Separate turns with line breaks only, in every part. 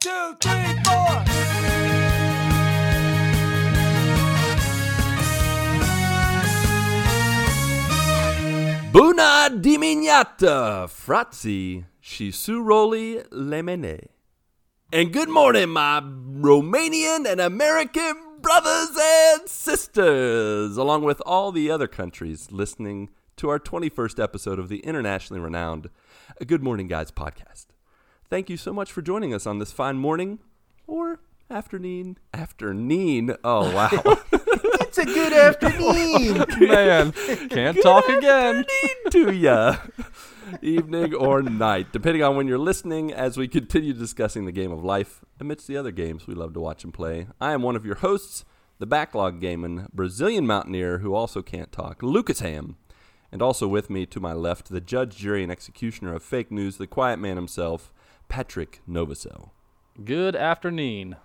two, three, four.
Buna dimignata, frazzi, scisuroli lemene. And good morning, my Romanian and American brothers and sisters, along with all the other countries listening to our 21st episode of the internationally renowned Good Morning Guys podcast. Thank you so much for joining us on this fine morning or afternoon. Afternoon. Oh, wow.
It's a good afternoon.
Man, can't talk again.
to ya. Evening or night, depending on when you're listening, as we continue discussing the game of life amidst the other games we love to watch and play. I am one of your hosts, the backlog gaming Brazilian mountaineer who also can't talk, Lucas Ham. And also with me to my left, the judge, jury, and executioner of fake news, the quiet man himself, Patrick Novosel.
Good afternoon.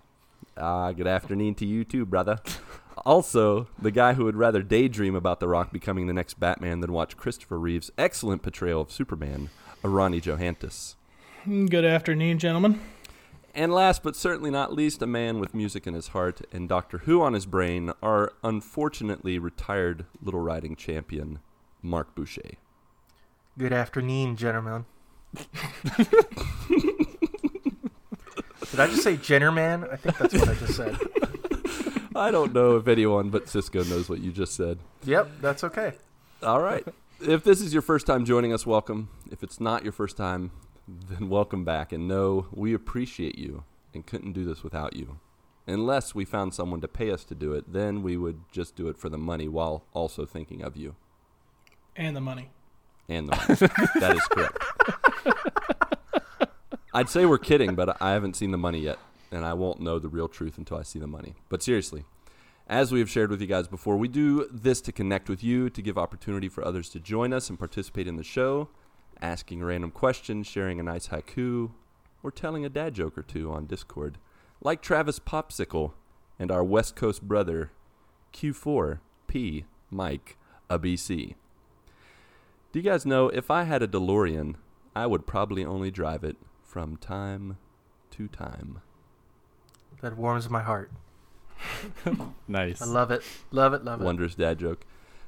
Ah, good afternoon to you too, brother. Also, the guy who would rather daydream about The Rock becoming the next Batman than watch Christopher Reeve's excellent portrayal of Superman, Arani Johantges.
Good afternoon, gentlemen.
And last but certainly not least, a man with music in his heart and Doctor Who on his brain, our unfortunately retired little riding champion, Marc Boucher.
Good afternoon, gentlemen. Did I just say gentleman? I think that's what I just said.
I don't know if anyone but Cisco knows what you just said.
Yep, that's okay.
All right. If this is your first time joining us, welcome. If it's not your first time, then welcome back. And know we appreciate you and couldn't do this without you. Unless we found someone to pay us to do it, then we would just do it for the money while also thinking of you
And the money.
and the money. that is correct. I'd say we're kidding, but I haven't seen the money yet, and I won't know the real truth until I see the money. But seriously, as we have shared with you guys before, we do this to connect with you, to give opportunity for others to join us and participate in the show, asking random questions, sharing a nice haiku, or telling a dad joke or two on Discord, like Travis Popsicle and our West Coast brother, Q4P Mike ABC. Do you guys know if I had a DeLorean, I would probably only drive it from time to time.
That warms my heart.
Nice.
I love it. Love it. Love it.
Wondrous dad joke.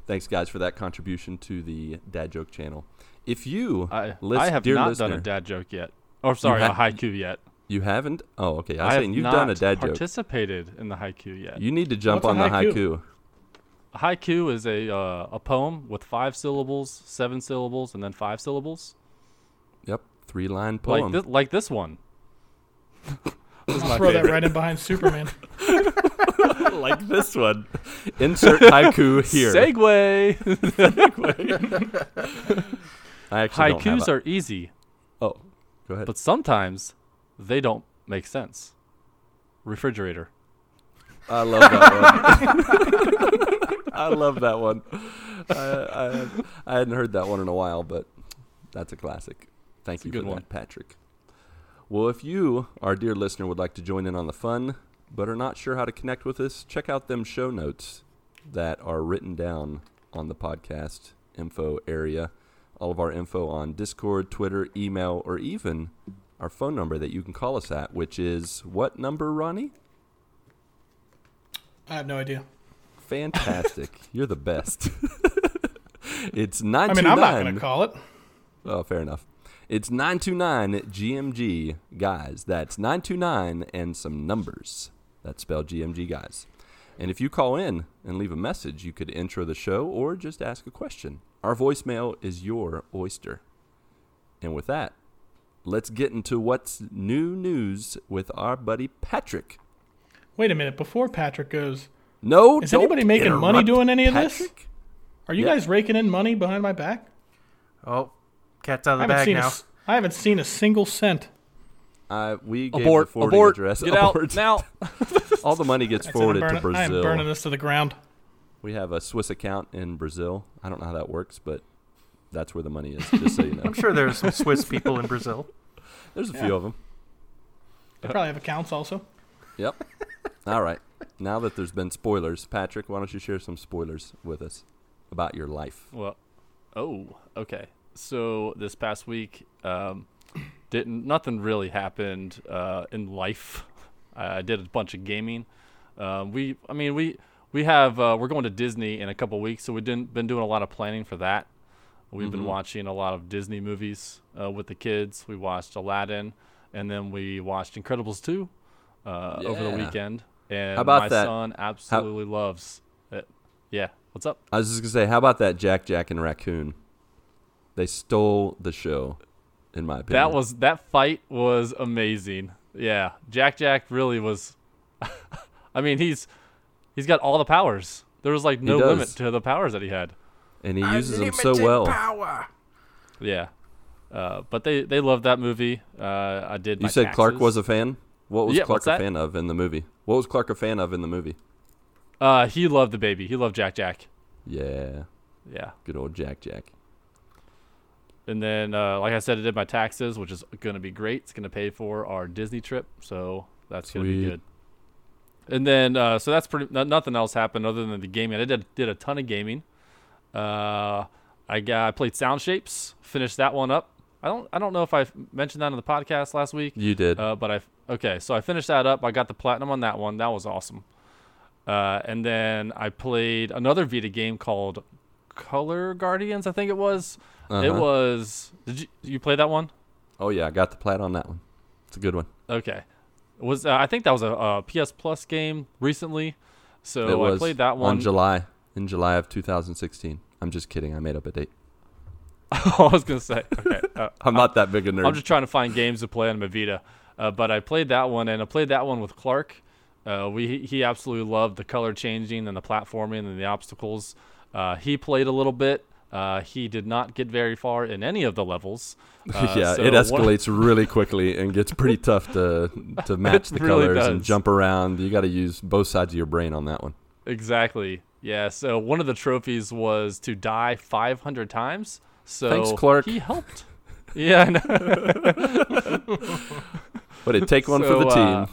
Thanks, guys, for that contribution to the dad joke channel. If you,
I,
lis-
I have
dear
not
listener,
done a dad joke yet. Or sorry,
ha-
a haiku yet.
you haven't. Oh, okay. I was
I
saying
have
you've
not
done a dad joke.
participated in the haiku yet.
You need to jump
What's
on
a
the
haiku?
haiku.
A haiku is a uh, a poem with five syllables, seven syllables, and then five syllables.
Yep, three line poem.
Like this, like this one. this is my
Throw that right in behind Superman.
like this one. Insert haiku here.
Segway.
I actually don't have
Haikus
a-
are easy,
Oh, go ahead.
but sometimes they don't make sense. Refrigerator.
I love that one. I love that one. I, I, I hadn't heard that one in a while, but that's a classic. Thank
It's
you
good
for
one.
that, Patrick. Well, if you, our dear listener, would like to join in on the fun, but are not sure how to connect with us, check out them show notes that are written down on the podcast info area. All of our info on Discord, Twitter, email, or even our phone number that you can call us at, which is what number, Ronnie?
I have no idea.
Fantastic. You're the best. it's
I
929.
mean, I'm not going to call it.
Oh, fair enough. It's 929 GMG guys. That's 929 and some numbers. That's spelled GMG guys. And if you call in and leave a message, you could intro the show or just ask a question. Our voicemail is your oyster. And with that, let's get into what's new news with our buddy Patrick.
Wait a minute. Before Patrick goes,
No,
Is
don't
anybody making money doing any of this? Are you
Yeah.
guys raking in money behind my back?
Oh, cat's out of
I
the
haven't
bag
seen a
now.
s- I haven't seen a single cent.
Uh, we gave
Abort.
the forwarding
Abort.
address.
Get out
Abort.
now.
All the money gets
That's it, I'm
forwarded to
burning- I am
Brazil.
burning this to the ground.
We have a Swiss account in Brazil. I don't know how that works, but that's where the money is. Just so you know,
I'm sure there's some Swiss people in Brazil.
there's a
Yeah.
few of them.
They probably have accounts also.
Yep. All right. Now that there's been spoilers, Patrick, why don't you share some spoilers with us about your life?
Well, oh, okay. So this past week, um, didn't nothing really happened uh, in life. I, I did a bunch of gaming. Um, we, I mean, we we have uh, we're going to Disney in a couple weeks, so we've been been doing a lot of planning for that. We've been watching a lot of Disney movies uh, with the kids. We watched Aladdin, and then we watched Incredibles 2 uh, over the weekend. And
How about
my
that-
son absolutely loves it. Yeah. What's up?
I was just gonna say, how about that Jack Jack and Raccoon? They stole the show, in my opinion.
That was that fight was amazing. Yeah, Jack Jack really was. I mean, he's he's got all the powers. There was like no limit to the powers that he had.
and he uses them so well.
Power.
Yeah, uh, but they they loved that movie. Uh, I did.
You
my
said Clark was a fan. What was
Yeah,
Clark a
that?
fan of in the movie? What was Clark a fan of in the movie?
Uh, he loved the baby. He loved Jack Jack.
Yeah,
Yeah,
good old Jack Jack.
And then uh, like I said, I did my taxes, which is gonna be great. It's gonna pay for our Disney trip, so that's gonna be good. And then uh, so that's pretty. No, nothing else happened other than the gaming. I did did a ton of gaming. Uh, I got I played Sound Shapes, finished that one up. I don't I don't know if I mentioned that on the podcast last week.
You did.
Uh, but I okay, so I finished that up. I got the platinum on that one. That was awesome. Uh, and then I played another Vita game called Color Guardians. I think it was. It
Uh-huh.
was. Did you you play that one?
oh yeah, I got the plat on that one. It's a good one.
Okay. It was uh, I think that was a, a PS Plus game recently. So
it
I played that one on.
July in July of 2016. I'm just kidding. I made up a date.
I was gonna say. Okay. Uh,
I'm not that big a nerd.
I'm just trying to find games to play on my Vita. Uh, but I played that one, and I played that one with Clark. Uh, we he absolutely loved the color changing and the platforming and the obstacles. Uh, he played a little bit. Uh, he did not get very far in any of the levels. Uh,
yeah,
so
it
one-
escalates really quickly and gets pretty tough to to match the
really
colors and jump around. You got to use both sides of your brain on that one.
Exactly. Yeah. So one of the trophies was to die 500 times. So
Thanks, Clark.
He helped. yeah.
But it take one for the team.
uh,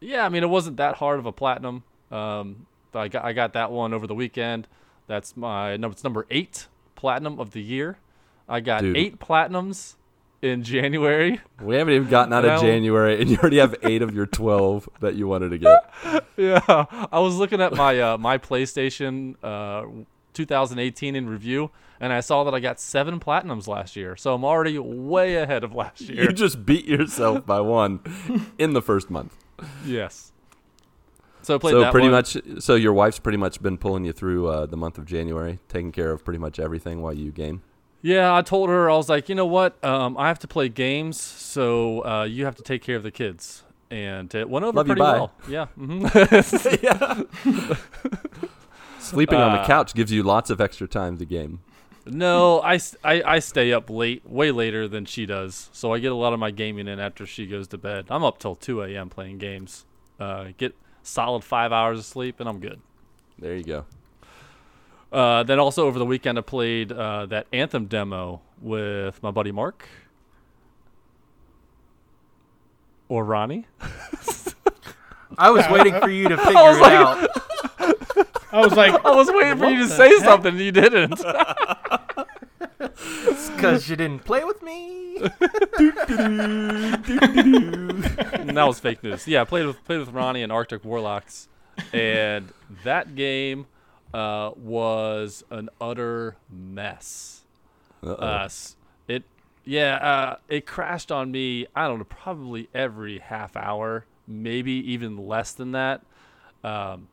Yeah, I mean it wasn't that hard of a platinum. Um, but I got I got that one over the weekend. That's my number. It's number eight platinum of the year. I got
Dude.
eight platinums in January.
we haven't even gotten out of January, and you already have eight of your twelve that you wanted to get.
yeah, I was looking at my uh, my PlayStation uh, 2018 in review, and I saw that I got seven platinums last year. So I'm already way ahead of last year.
You just beat yourself by one in the first month.
yes. So I played
So pretty
one.
much, so your wife's pretty much been pulling you through uh, the month of January, taking care of pretty much everything while you game.
Yeah, I told her I was like, you know what? Um, I have to play games, so uh, you have to take care of the kids, and it went over
Love
pretty well. Yeah. hmm
Sleeping on the
Uh,
couch gives you lots of extra time to game.
no, I I stay up late, way later than she does, so I get a lot of my gaming in after she goes to bed. I'm up till 2 a.m. playing games. Uh, get solid five hours of sleep, and I'm good.
There you go.
Uh, then also over the weekend, I played uh, that Anthem demo with my buddy Marc. Or Ronnie.
I was waiting for you to figure it
like-
out.
I was like,
I was waiting for you to say something, and you didn't.
Because you didn't play with me.
And that was fake news. Yeah, I played with played with Ronnie and Arctic Warlocks, and that game uh, was an utter mess.
Uh-oh.
Uh, s- it yeah, uh, it crashed on me. I don't know, probably every half hour, maybe even less than that. Um,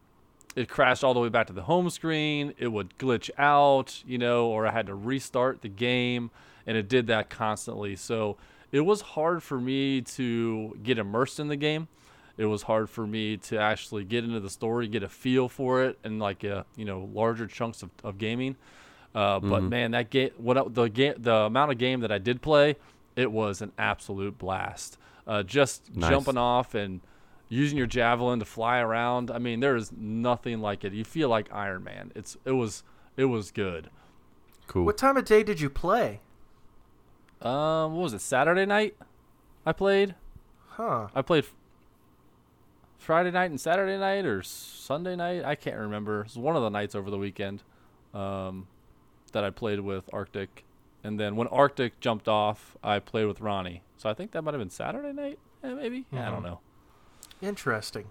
it crashed all the way back to the home screen. It would glitch out, you know, or I had to restart the game, and it did that constantly. So it was hard for me to get immersed in the game. It was hard for me to actually get into the story, get a feel for it, and like uh, you know larger chunks of, of gaming. Uh, but man, that game, what I- the game, the amount of game that I did play, it was an absolute blast. Uh, just
Nice.
jumping off and using your javelin to fly around. I mean, there is nothing like it. You feel like Iron Man. It's it was it was good.
cool.
What time of day did you play?
Um, what was it? Saturday night, I played.
Huh.
I played Friday night and Saturday night or Sunday night. I can't remember. It was one of the nights over the weekend um, that I played with Arctic. and then when Arctic jumped off, I played with Ronnie. So I think that might have been Saturday night, eh, maybe. I don't
Mhm.
know.
Interesting.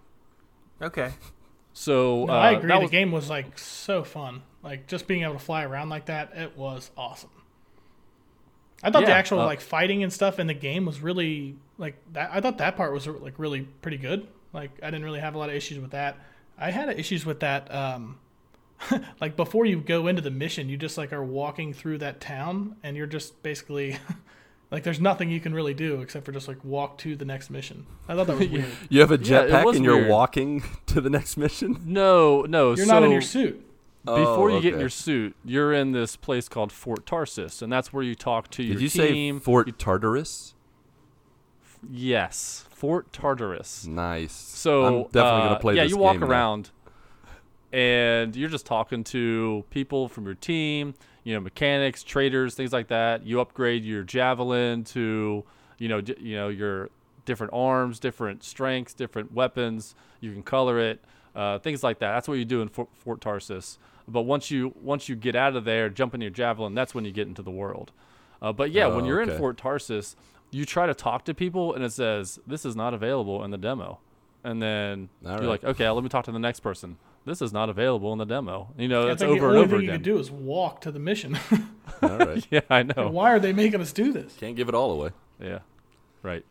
Okay.
So
No,
uh,
I agree.
that
The
was-
game was like so fun. Like just being able to fly around like that, it was awesome. I thought the actual
uh,
like fighting and stuff in the game was really like that. I thought that part was like really pretty good. Like I didn't really have a lot of issues with that. I had issues with that. Um, like before you go into the mission, you just like are walking through that town, and you're just basically like there's nothing you can really do except for just like walk to the next mission. I thought that was weird.
You have a jetpack
was
and you're
weird.
walking to the next mission.
no, no.
You're
so
not in your suit.
before
Oh,
you get in your suit, you're in this place called Fort Tarsis, and that's where you talk to your team.
Did you
team.
say Fort Tartarus?
yes, Fort Tartarus.
Nice.
So
I'm definitely
uh,
gonna play
Yeah,
this
you walk
game now.
around, and you're just talking to people from your team. You know, mechanics, traders, things like that. You upgrade your javelin to, you know, d- you know your different arms, different strengths, different weapons. You can color it, uh, things like that. That's what you do in Fort, Fort Tarsis. But once you once you get out of there, jump in your javelin, that's when you get into the world. Uh, but yeah, when
Oh,
you're in. Fort Tarsis, you try to talk to people, and it says this is not available in the demo. And then
All
you're
right.
like, okay, let me talk to the next person. This is not available in the demo. You know,
I
it's
think
over
the
and
only
over
thing you can do is walk to the mission.
All right.
yeah, I know.
Why are they making us do this?
Can't give it all away.
Yeah, right.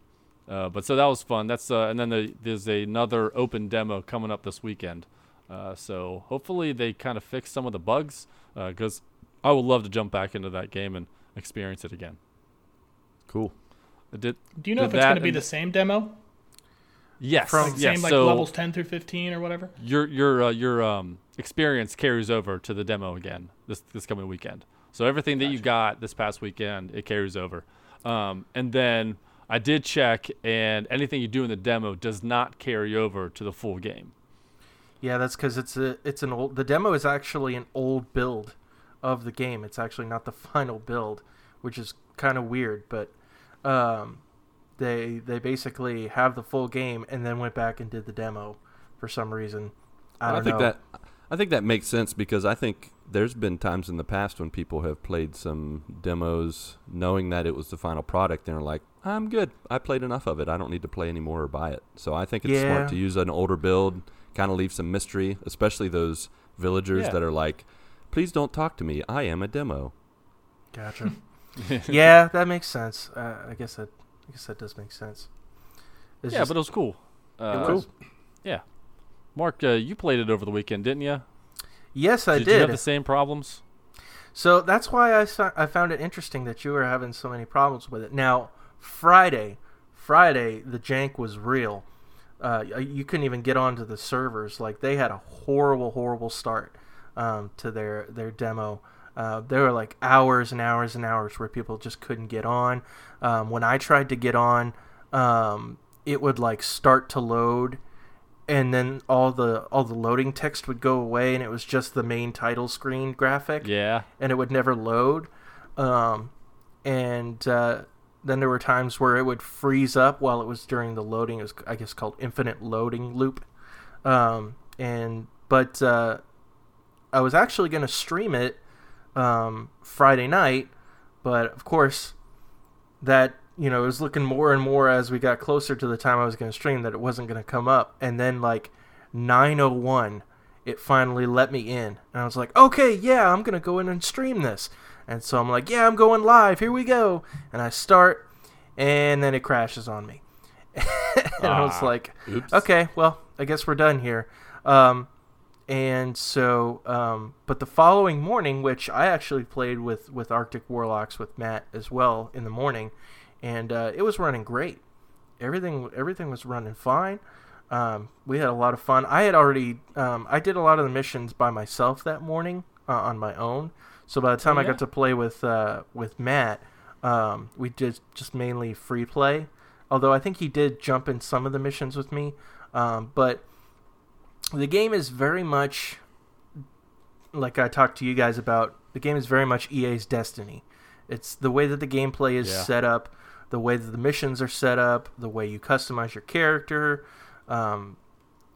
Uh, but so that was fun. That's uh, and then the, there's another open demo coming up this weekend. Uh, so hopefully they kind of fix some of the bugs because I would love to jump back into that game and experience it again.
Cool.
Did
Do you know if it's going to be the same demo?
Yes,
From-
Like
yes.
same like
so
levels 10 through 15 or whatever?
your your uh, your um experience carries over to the demo again this this coming weekend. So everything that you got this past weekend, it carries over. Um, and then I did check, and anything you do in the demo does not carry over to the full game.
Yeah, that's because it's a it's an old. The demo is actually an old build of the game. It's actually not the final build, which is kind of weird. But um, they they basically have the full game and then went back and did the demo for some reason. I don't
think
know.
that I think that makes sense because I think there's been times in the past when people have played some demos knowing that it was the final product and are like, I'm good. I played enough of it. I don't need to play anymore or buy it. So I think it's
Yeah.
smart to use an older build, kind of leave some mystery, especially those villagers
Yeah.
that are like, please don't talk to me. I am a demo.
Gotcha. yeah, that makes sense. Uh, I guess that I guess that does make sense. It's
yeah,
just-
but it was cool. Uh,
was.
Yeah, Marc, uh, you played it over the weekend, didn't you?
yes, I
did,
did.
you have the same problems?
So that's why I, sa- I found it interesting that you were having so many problems with it. Now, Friday, Friday, the jank was real. Uh, you couldn't even get onto the servers. Like they had a horrible, horrible start um, to their their demo. Uh, there were like hours and hours and hours where people just couldn't get on. Um, when I tried to get on, um, it would like start to load, and then all the all the loading text would go away, and it was just the main title screen graphic
Yeah.
and it would never load. Um, and uh, then there were times where it would freeze up while it was during the loading. It was, I guess, called infinite loading loop. Um, and but uh, I was actually going to stream it um, Friday night, but of course, that you know it was looking more and more as we got closer to the time I was going to stream that it wasn't going to come up. And then like 9:01 it finally let me in. And I was like, okay, yeah, I'm going to go in and stream this. And so I'm like, yeah, I'm going live. Here we go. And I start, and then it crashes on me. and I was
Ah.
like,
Oops.
okay, well, I guess we're done here. Um, and so, um, but the following morning, which I actually played with, with Arctic Warlocks with Matt as well in the morning, and uh, it was running great. Everything everything was running fine. Um, we had a lot of fun. I had already um, I did a lot of the missions by myself that morning uh, on my own. So by the time I
yeah?
got to play with uh, with Matt, um, we did just mainly free play. Although I think he did jump in some of the missions with me, um, but the game is very much like I talked to you guys about. The game is very much EA's Destiny. It's the way that the gameplay is
Yeah.
set up, the way that the missions are set up, the way you customize your character. Um,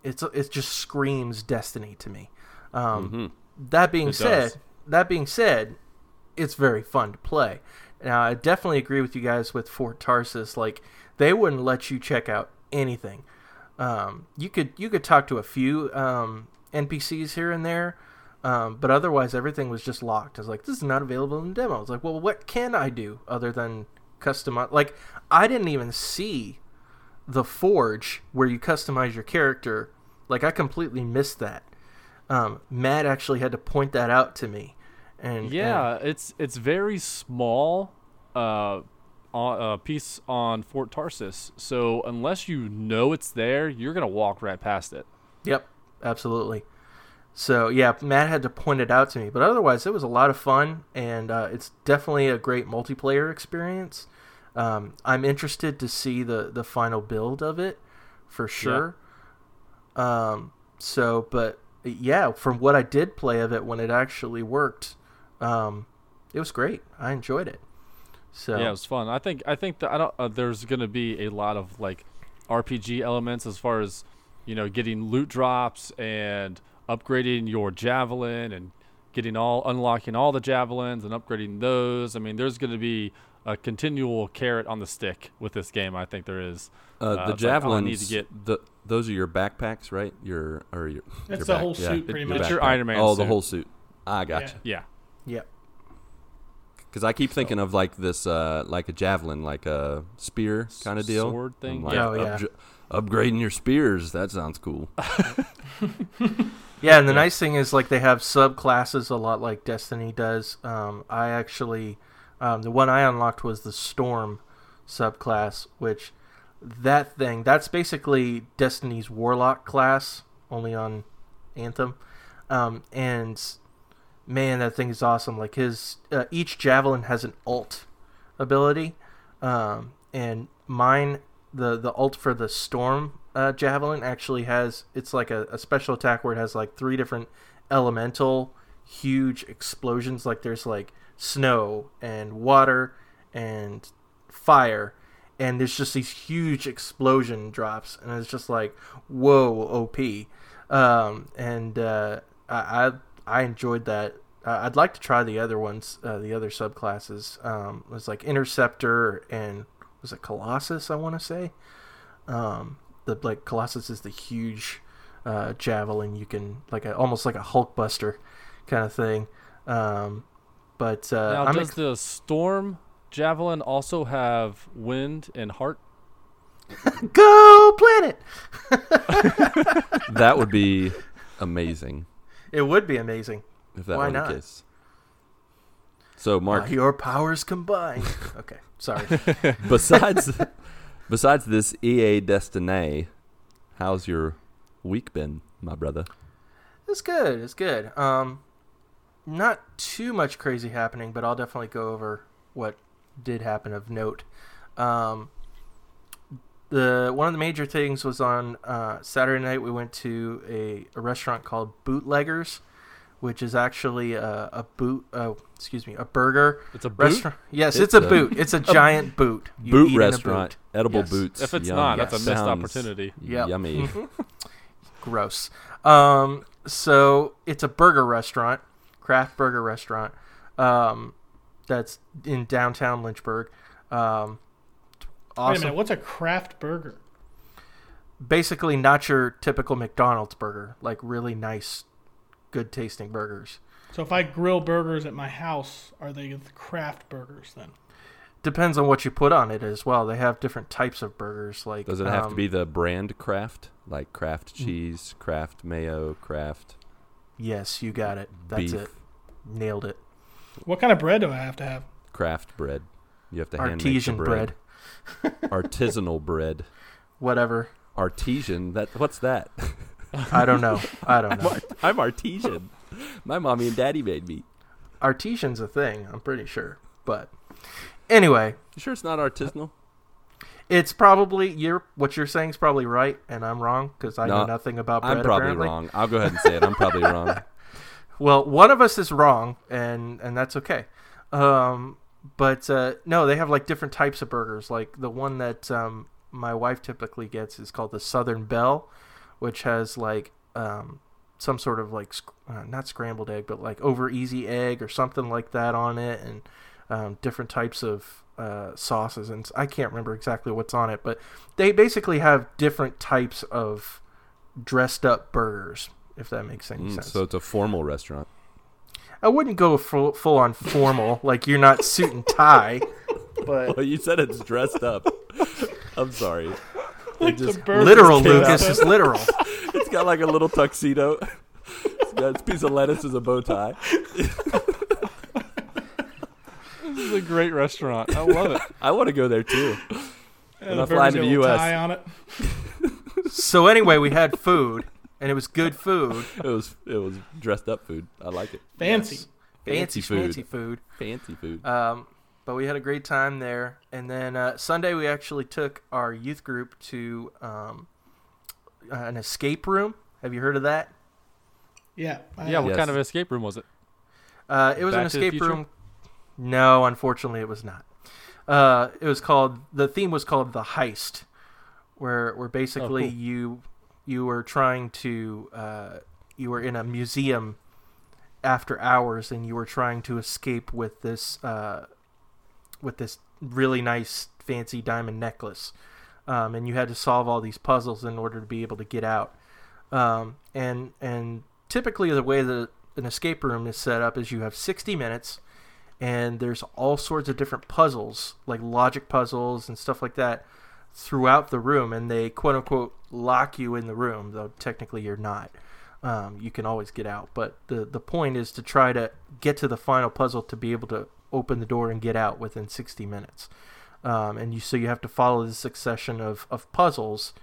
it's it just screams Destiny to me. Um,
Mhm.
That being
It
said,
does.
that being said, it's very fun to play. Now, I definitely agree with you guys with Fort Tarsis. Like, they wouldn't let you check out anything. Um, you could you could talk to a few um, NPCs here and there, um, but otherwise everything was just locked. I was like, this is not available in the demo. I was like, well, what can I do other than customize? Like, I didn't even see the forge where you customize your character. Like, I completely missed that. Um, Matt actually had to point that out to me. And
Yeah,
and-
it's it's very small. Uh, on, uh, piece on Fort Tarsis. So unless you know it's there, you're gonna walk right past it.
Yep, absolutely. So yeah, Matt had to point it out to me, but otherwise it was a lot of fun, and uh, it's definitely a great multiplayer experience. Um, I'm interested to see the the final build of it for sure. Um, so, but yeah, from what I did play of it when it actually worked, um, it was great. I enjoyed it. So
Yeah, it was fun. I think I think that I don't. Uh, there's gonna be a lot of like RPG elements as far as you know, getting loot drops and upgrading your javelin and getting all unlocking all the javelins and upgrading those. I mean, there's gonna be a continual carrot on the stick with this game. I think there is.
Uh,
Uh,
the
it's like, oh, I need to get-
the those are your backpacks, right? Your or your.
It's
your
the
back-
whole
yeah,
suit, pretty
your
much.
It's your. Iron Man
Oh, the whole suit. I gotcha.
Yeah.
Yeah.
yeah,
Because I keep thinking of like this, uh, like a javelin, like a spear kind of deal.
sword thing?
Like,
Yeah. Oh, yeah.
upj- upgrading your spears. That sounds cool.
Yeah, and the
Yeah.
nice thing is like they have subclasses a lot like Destiny does. Um, I actually, um, the one I unlocked was the Storm subclass, which that thing that's basically Destiny's Warlock class, only on Anthem. Um, and man, that thing is awesome. Like his uh, each javelin has an alt ability, um, and mine the the ult for the storm uh, javelin actually has it's like a, a special attack where it has like three different elemental huge explosions. Like there's like snow and water and fire. And there's just these huge explosion drops, and it's just like, whoa, OP. Um, and uh, I, I I enjoyed that. Uh, I'd like to try the other ones, uh, the other subclasses. Um, it was like Interceptor and was it Colossus? I want to say. Um, the like Colossus is the huge uh, javelin. You can like a, almost like a Hulkbuster kind of thing. Um, but uh,
Now,
I'm
does
ex-
the storm javelin also have wind and heart?
go planet.
that would be amazing
It would be amazing.
if that
Why not?
the case. So,
Marc, your powers combined. okay, sorry.
besides besides this EA Destiny, how's your week been, my brother?
It's good. It's good. Um, not too much crazy happening, but I'll definitely go over what did happen of note. Um, the one of the major things was on uh, Saturday night. We went to a, a restaurant called Bootleggers, which is actually a, a boot. Oh, excuse me, a burger
It's a boot.
restaurant. Yes,
It's
it's, a,
a-
boot. It's a giant boot. You
boot
eat in a
restaurant, edible
Yes.
boots.
If it's
Yum.
not, that's a
Yes.
missed
Sounds
opportunity.
Yep.
Yummy.
gross. Um, so it's a burger restaurant, craft burger restaurant, um, that's in downtown Lynchburg. Um,
Wait a
awesome.
minute, what's a craft burger?
Basically, not your typical McDonald's burger, like really nice, good tasting burgers.
So if I grill burgers at my house, are they the craft burgers then?
Depends on what you put on it as well. They have different types of burgers. Like
Does it have to
um,
be the brand Kraft, like Kraft
Mm.
cheese, Kraft mayo, Kraft
Yes, you got it. That's
beef,
it. Nailed it.
What kind of bread do I have to have?
Kraft bread? You have to hand make the
Artesian bread.
Artisanal bread.
Whatever.
Artesian. That what's that?
I don't know. I don't know.
I'm artesian. My mommy and daddy made me.
Artesian's a thing. I'm pretty sure. But anyway,
You sure it's not artisanal?
It's probably you're what you're saying is probably right, and I'm wrong because I know nothing about bread.
I'm probably
apparently.
wrong. I'll go ahead and say it. I'm probably wrong.
Well, one of us is wrong, and and that's okay. Um, but uh, no, they have like different types of burgers. Like the one that um, my wife typically gets is called the Southern Belle, which has like um, some sort of like uh, not scrambled egg, but like over easy egg or something like that on it, and um, different types of uh, sauces. And I can't remember exactly what's on it, but they basically have different types of dressed up burgers. If that makes any
Mm,
sense.
so it's a formal restaurant.
I wouldn't go full full on formal, like you're not suit and tie, but
Well, you said it's dressed up. I'm sorry.
Like
just
the
literal
came
Lucas
out.
is literal.
It's got like a little tuxedo. It's got its piece of lettuce as a bow tie.
This is a great restaurant. I love it.
I want to go there too.
And
I
the
fly to the
a
US.
tie on it.
So anyway, we had food, and it was good food,
It was it was dressed up food. I like it.
Fancy.
Yes.
Fancy
fancy,
food.
fancy food.
Fancy food.
Um, but we had a great time there, and then uh, Sunday we actually took our youth group to um, uh, an escape room. Have you heard of that?
Yeah. I-
Yeah, what
Yes.
kind of escape room was it?
Uh, it was an
Back to the
escape room. No, unfortunately, it was not. Uh, it was called the theme was called the heist, where where basically
Oh, cool.
you you were trying to uh, you were in a museum after hours and you were trying to escape with this uh, with this really nice fancy diamond necklace, um, and you had to solve all these puzzles in order to be able to get out. Um, and and typically the way that an escape room is set up is you have 60 minutes and there's all sorts of different puzzles like logic puzzles and stuff like that throughout the room and they quote unquote lock you in the room though technically you're not um, you can always get out but the the point is to try to get to the final puzzle to be able to open the door and get out within 60 minutes um, and you so you have to follow the succession of, of puzzles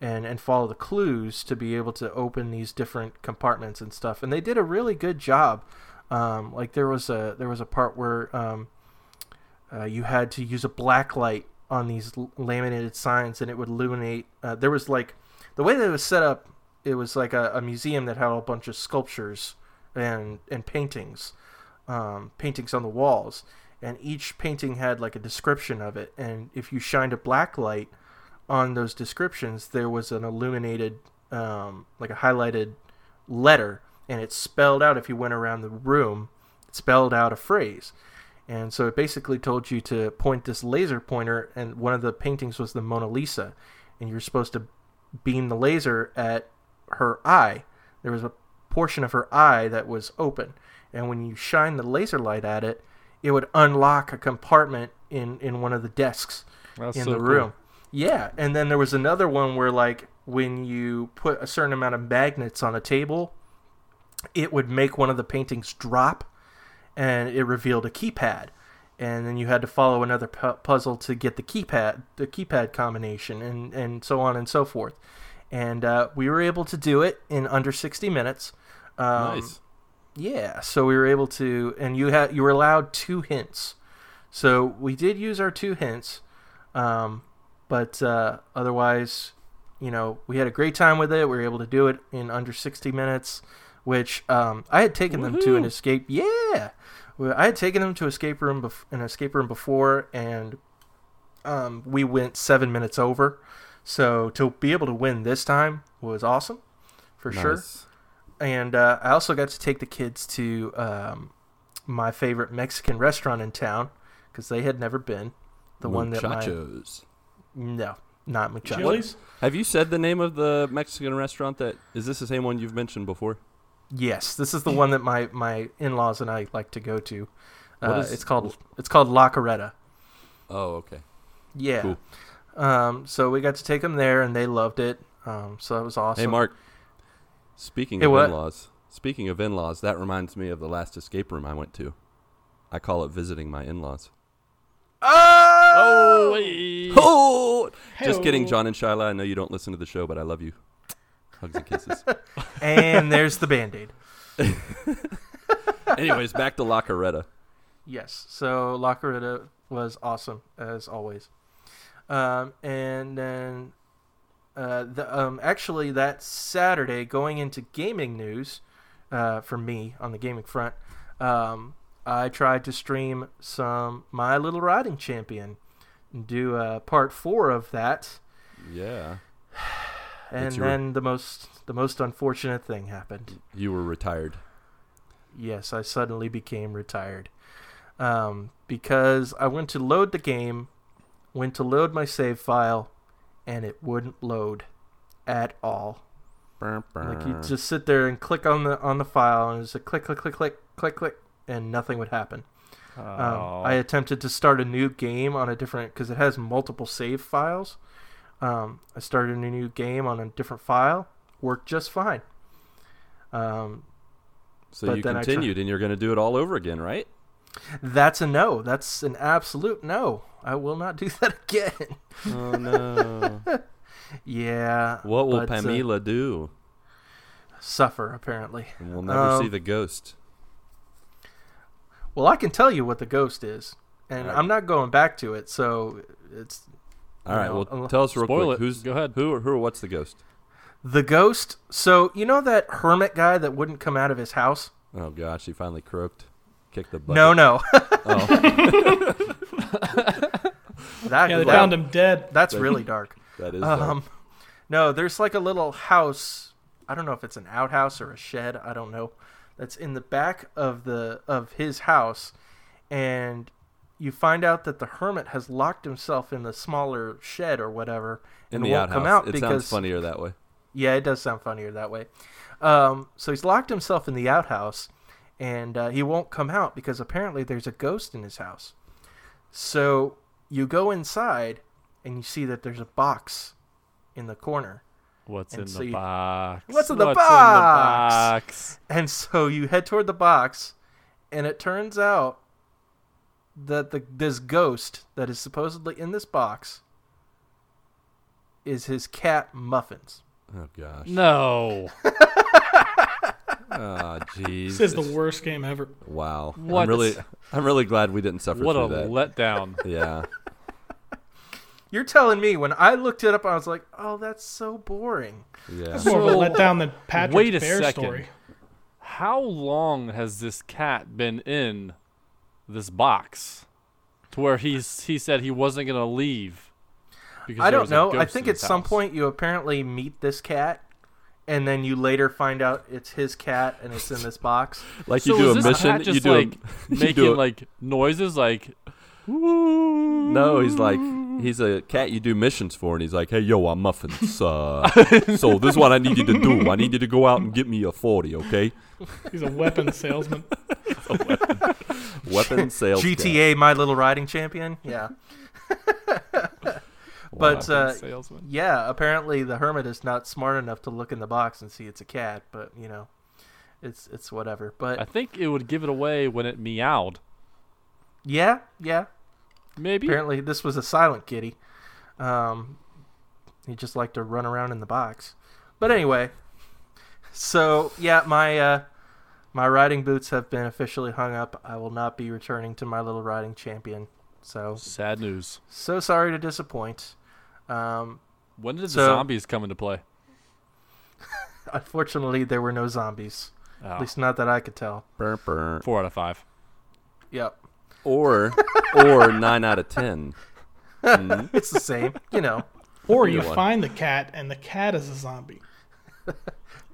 and and follow the clues to be able to open these different compartments and stuff. And they did a really good job. Um, like there was a there was a part where um, uh, you had to use a black light on these laminated signs, and it would illuminate. Uh, there was like the way that it was set up. It was like a, a museum that had a bunch of sculptures and and paintings, um, paintings on the walls, and each painting had like a description of it. And if you shined a black light on those descriptions, there was an illuminated, um, like a highlighted letter, and it spelled out if you went around the room, it spelled out a phrase. And so it basically told you to point this laser pointer, and one of the paintings was the Mona Lisa, and you're supposed to beam the laser at her eye. There was a portion of her eye that was open, and when you shine the laser light at it, it would unlock a compartment in, in one of the desks
That's
in
so
the
cool.
room. Yeah, and then there was another one where like when you put a certain amount of magnets on a table, it would make one of the paintings drop, and it revealed a keypad, and then you had to follow another pu- puzzle to get the keypad, the keypad combination, and and so on and so forth. And uh, we were able to do it in under sixty minutes. Um,
nice.
yeah, so we were able to, and you had you were allowed two hints. So we did use our two hints, um, but uh, otherwise, you know, we had a great time with it. We were able to do it in under sixty minutes, which um, I had taken them to an
Woohoo.
escape. Yeah, I had taken them to escape room bef- an escape room before, and um, we went seven minutes over. So to be able to win this time was awesome, for sure and uh, I also got to take the kids to um, my favorite Mexican restaurant in town because they had never been. The one that my
Muchachos.
no, not muchachos.
Chili's?
Have you said the name of the Mexican restaurant that is this the same one you've mentioned before?
Yes, this is the one that my my in laws and I like to go to. Uh,
is-
it's called it's called La Carreta.
Oh, okay.
Yeah.
Cool.
Um, so we got to take them there, and they loved it. Um, so that was awesome.
Hey, Marc. Speaking
Hey,
of in-laws, speaking of in-laws, that reminds me of the last escape room I went to. I call it visiting my in-laws.
Oh, wait.
Oh, just kidding, John and Shyla. I know you don't listen to the show, but I love you. Hugs and kisses.
And there's the band aid.
Anyways, back to La Carreta.
Yes. So La Carreta was awesome as always. Um, and then uh, the, um, actually that Saturday, going into gaming news uh, for me on the gaming front, um, I tried to stream some My Little Riding Champion, and do uh, part four of that.
Yeah.
And
you were-
then the most the most unfortunate thing happened.
You were retired.
Yes, I suddenly became retired. Um, because I went to load the game, went to load my save file, and it wouldn't load at all. Like you just sit there and click on the on the file, and it's a click, click, click, click, click, click, and nothing would happen. Um,
Oh.
I attempted to start a new game on a different because it has multiple save files. Um, I started a new game on a different file, worked just fine. Um,
so you
then I tr-
continued, and you're going to do it all over again, right?
that's a no. That's an absolute no. I will not do that again.
Oh no!
yeah.
what will
but, uh,
Pamela do?
suffer apparently?
And we'll never see
um,
the ghost.
Well, I can tell you what the ghost is, and
Alright.
I'm not going back to it. So it's
All right. Well,
unle-
tell us real
Spoil
quick.
it.
Who's
Go ahead.
Who? Who? What's the ghost?
the ghost. So you know that hermit guy that wouldn't come out of his house?
Oh gosh, he finally croaked. Kicked the bucket.
No, no.
Oh,
that,
Yeah, they
that-
found him dead.
That's really dark.
that is. dark.
Um, no, there's like a little house. I don't know if it's an outhouse or a shed. I don't know. That's in the back of the of his house, and you find out that the hermit has locked himself in the smaller shed or whatever,
in
and
the
won't
outhouse.
come out
it
because
sounds funnier that way.
yeah, it does sound funnier that way. Um, so he's locked himself in the outhouse, and uh, he won't come out because apparently there's a ghost in his house. So you go inside, and you see that there's a box in the corner.
What's
and
in
so
the
you-
box?
What's in the
What's
box?
box?
And so you head toward the box, and it turns out that the this ghost that is supposedly in this box is his cat Muffins.
Oh gosh.
No.
Ah, jeez.
This is the worst game ever.
Wow.
What?
I'm really, I'm really glad we didn't suffer
What a
through that.
letdown.
yeah.
You're telling me when I looked it up, I was like, "Oh, that's so boring."
Yeah.
That's more of a
So,
letdown than Patrick's
wait a
bear
second.
story.
How long has this cat been in this box? To where he's he said he wasn't gonna leave. Because
I don't know. I think at
his
some
house.
point you apparently meet this cat, and then you later find out it's his cat and it's in this box.
Like
So
you do a mission, you do
like
a,
making
do a-
like noises like
No, he's like he's a cat you do missions for, and he's like, "Hey, yo, I'm muffins. Uh, so this is what I need you to do. I need you to go out and get me a forty, okay?
He's a weapons salesman.
Weapon sales. cat.
GTA, My Little Riding Champion. Yeah, but
weapons
uh,
salesman.
yeah. Apparently, the hermit is not smart enough to look in the box and see it's a cat. But you know, it's it's whatever. But
I think it would give it away when it meowed.
yeah, yeah.
Maybe.
Apparently, this was a silent kitty. Um, he just liked to run around in the box. But anyway, so yeah, my uh, my riding boots have been officially hung up. I will not be returning to my little riding champion. So
Sad news.
so sorry to disappoint. Um,
When did the zombies come into play?
unfortunately, there were no zombies. At
Oh,
least not that I could tell.
Burr, burr.
four out of five.
Yep,
Or or nine out of ten. Mhm.
it's the same. You know,
Or you
one.
find the cat and the cat is a zombie.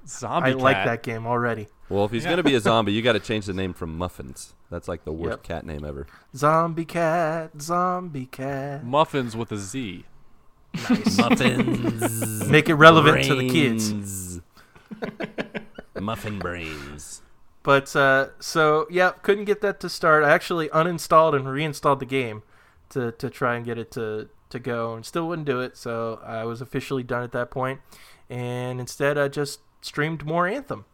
Zombie
I like that game already.
Well, if he's
Yeah.
gonna be a zombie, you got to change the name from Muffins. That's like the worst
Yep.
cat name ever.
Zombie cat, zombie cat.
Muffins with a Z.
Nice.
Muffins.
Make it relevant to the kids.
Muffin brains.
But uh, so yeah, couldn't get that to start. I actually uninstalled and reinstalled the game to to try and get it to to go, and still wouldn't do it. So I was officially done at that point, and instead I just streamed more Anthem.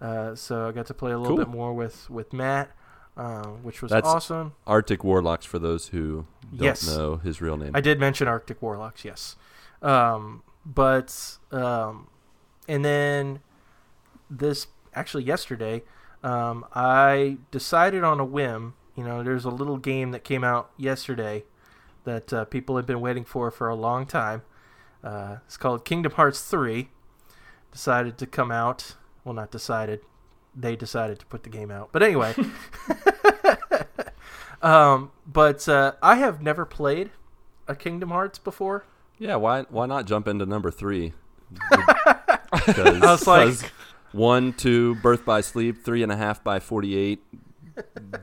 Uh, so I got to play a little
Cool.
bit more with with Matt, uh, which was
That's-
awesome.
Arctic Warlocks for those who don't
Yes.
know his real name.
I did mention Arctic Warlocks, yes. Um, but um, and then this actually yesterday, um, I decided on a whim. You know, there's a little game that came out yesterday that uh, people have been waiting for for a long time. Uh, it's called Kingdom Hearts 3. Decided to come out. Well, not decided. They decided to put the game out. But anyway. um, but uh, I have never played a Kingdom Hearts before.
yeah, why why not jump into number three?
I was like-
'cause one, two, Birth by Sleep, three and a half by 48,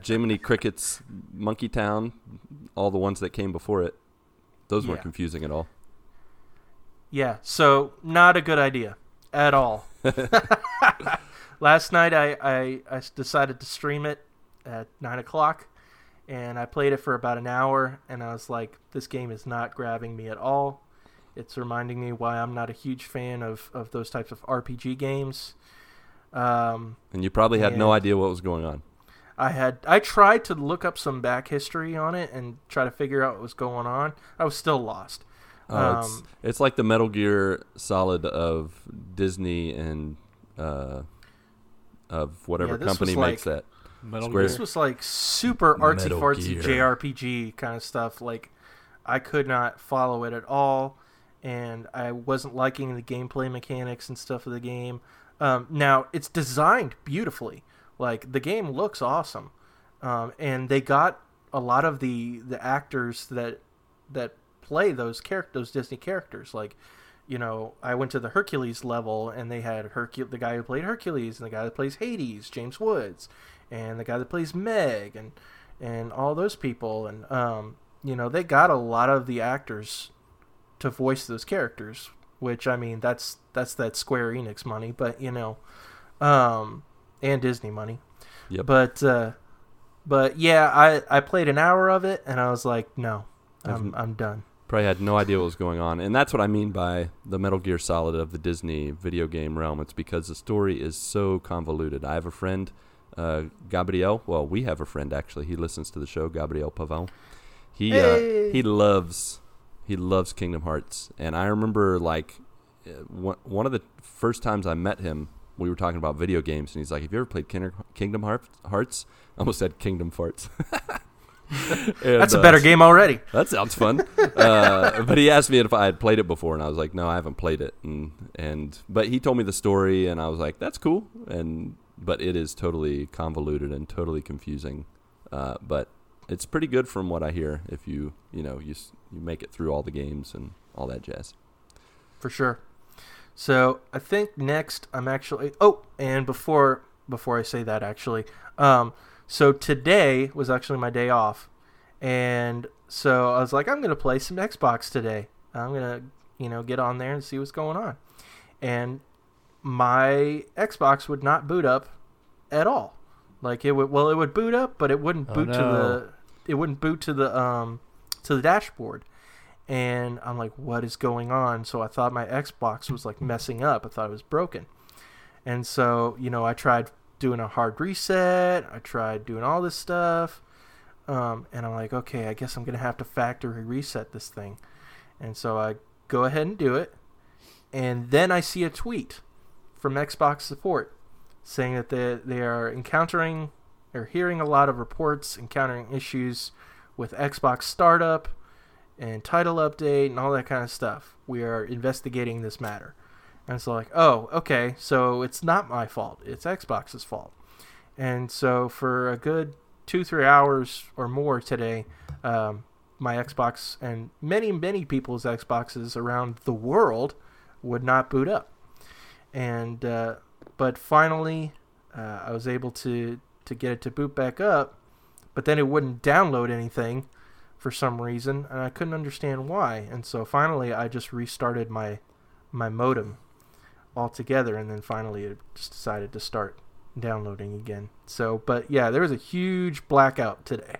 Jiminy Cricket's Monkey Town, all the ones that came before it. Those weren't confusing at all.
Yeah, so not a good idea at all. Last night I I decided to stream it at 9 o'clock, and I played it for about an hour, and I was like, this game is not grabbing me at all. It's reminding me why I'm not a huge fan of, of those types of RPG games. Um,
And you probably had no idea what was going on.
I had I tried to look up some back history on it and try to figure out what was going on. I was still lost.
It's,
Um,
it's like the Metal Gear Solid of Disney and uh, of whatever
Yeah,
company
was
makes that.
Metal
Square-
This was like super artsy
Metal
fartsy
Gear.
JRPG kind of stuff. Like I could not follow it at all, and I wasn't liking the gameplay mechanics and stuff of the game. Um, now it's designed beautifully. Like the game looks awesome, um, and they got a lot of the the actors that that play those characters, those Disney characters. Like, you know, I went to the Hercules level, and they had Hercule, the guy who played Hercules, and the guy that plays Hades, James Woods, and the guy that plays Meg, and and all those people, and um, you know, they got a lot of the actors to voice those characters. Which I mean, that's that's that Square Enix money, but you know, um, and Disney money.
Yep.
But uh, but yeah, I I played an hour of it, and I was like, no, I'm I'm done.
Probably had no idea what was going on. And that's what I mean by the Metal Gear Solid of the Disney video game realm. It's because the story is so convoluted. I have a friend, uh, Gabriel. Well, we have a friend actually. He listens to the show, Gabriel Pavon. He
Hey.
uh, he loves he loves Kingdom Hearts. And I remember like uh, one of the first times I met him, we were talking about video games, and he's like, "Have you ever played Kingdom Hearts?" I almost said Kingdom Farts. And,
That's a
uh,
better game already.
that sounds fun. uh, but he asked me if I had played it before, and I was like, no, I haven't played it. And and but he told me the story, and I was like, that's cool. And but it is totally convoluted and totally confusing. Uh, but it's pretty good from what I hear. If you you know you you make it through all the games and all that jazz.
for sure. So I think next I'm actually. Oh, and before before I say that, actually, um, so today was actually my day off, and so I was like, I'm gonna play some Xbox today. I'm gonna you know get on there and see what's going on, and my Xbox would not boot up at all. Like it would, well, it would boot up, but it wouldn't
Oh,
boot to the, it wouldn't boot to the um to the dashboard and I'm like, what is going on? So I thought my Xbox was like messing up. I thought it was broken. And so, you know, I tried doing a hard reset. I tried doing all this stuff. Um, and I'm like, okay, I guess I'm going to have to factory reset this thing. And so I go ahead and do it. And then I see a tweet from Xbox support saying that they, they are encountering or hearing a lot of reports encountering issues with Xbox startup and title update and all that kind of stuff. We are investigating this matter. And it's like, oh, okay, so it's not my fault. It's Xbox's fault. And so for a good two, three hours or more today, um, my Xbox and many, many people's Xboxes around the world would not boot up. And uh, but finally, uh, I was able to to get it to boot back up, but then it wouldn't download anything for some reason, and I couldn't understand why. And so finally, I just restarted my my modem altogether, and then finally, it just decided to start downloading again. So, but yeah, there was a huge blackout today.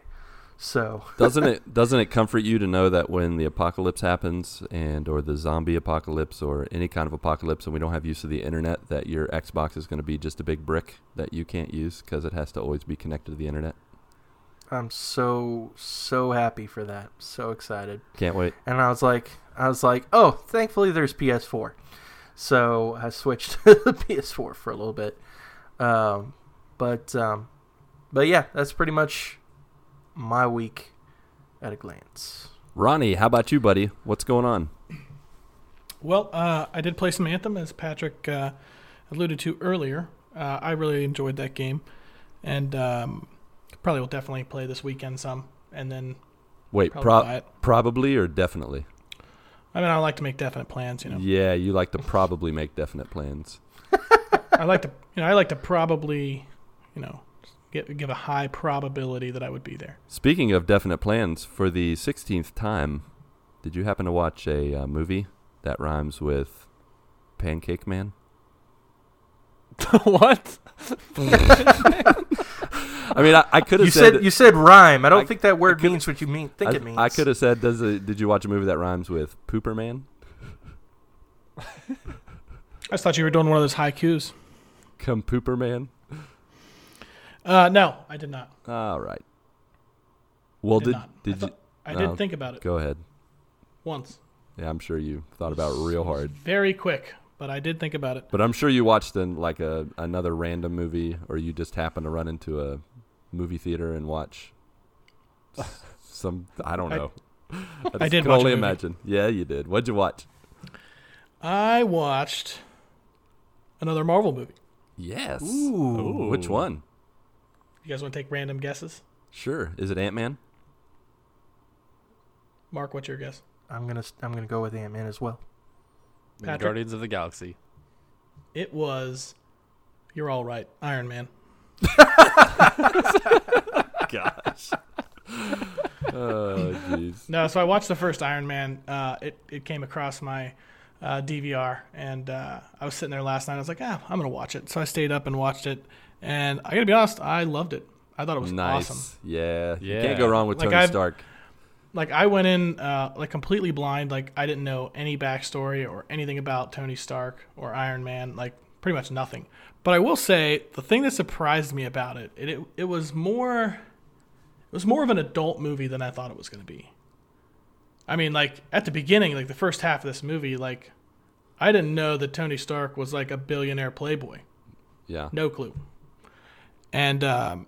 So
doesn't it doesn't it comfort you to know that when the apocalypse happens and or the zombie apocalypse or any kind of apocalypse and we don't have use of the internet that your Xbox is going to be just a big brick that you can't use because it has to always be connected to the internet.
I'm so so happy for that. So excited.
Can't wait.
and I was like, I was like, oh, thankfully there's PS4. So I switched to the PS4 for a little bit. Um, but um, but yeah, that's pretty much my week at a glance.
Ronnie, how about you, buddy? What's going on?
Well, uh, I did play some Anthem, as Patrick uh, alluded to earlier. Uh, I really enjoyed that game, and um, probably will definitely play this weekend some, and then
Wait,
Probably
pro- probably or definitely?
I mean, I like to make definite plans. You know,
Yeah, you like to probably make definite plans.
I like to, you know, I like to probably, you know, give give a high probability that I would be there.
Speaking of definite plans, for the 16th time, did you happen to watch a uh, movie that rhymes with Pancake Man?
what?
I mean, I, I could have
You
said,
said you said rhyme. I don't
I-
think that word means what you mean. Think
I,
it means.
I could have said, does it, did you watch a movie that rhymes with Pooper Man?
I just thought you were doing one of those haikus.
Come Pooper Man?
Uh, no, I did not.
All right. Well,
did
did,
not. I
did you?
thought- I did
Oh,
think about it
Go ahead.
once,
Yeah, I'm sure you thought about it real hard.
very quick, but I did think about it.
But I'm sure you watched in like a another random movie, or you just happened to run into a movie theater and watch some. I don't
I-
know.
I did
Can
watch a
only
movie.
imagine. Yeah, you did. What'd you watch?
I watched another Marvel movie.
Yes.
Ooh.
Which one?
You guys want to take random guesses?
Sure. Is it Ant Man?
Mark, what's your guess?
I'm gonna I'm gonna go with Ant Man as well.
Patrick?
Guardians of the Galaxy.
It was. You're all right, Iron Man.
Gosh. oh, jeez.
No, so I watched the first Iron Man. Uh, it it came across my uh, DVR, and uh, I was sitting there last night. I was like, ah, I'm gonna watch it. So I stayed up and watched it, and I gotta be honest, I loved it. I thought it was
Nice.
awesome.
Yeah. You can't go wrong with
Like,
Tony
I've-
Stark.
Like I went in uh, like completely blind. Like I didn't know any backstory or anything about Tony Stark or Iron Man. Like pretty much nothing. But I will say the thing that surprised me about it, it it, it was more, it was more of an adult movie than I thought it was going to be. I mean, like at the beginning, like the first half of this movie, like I didn't know that Tony Stark was like a billionaire playboy.
Yeah.
No clue. And um,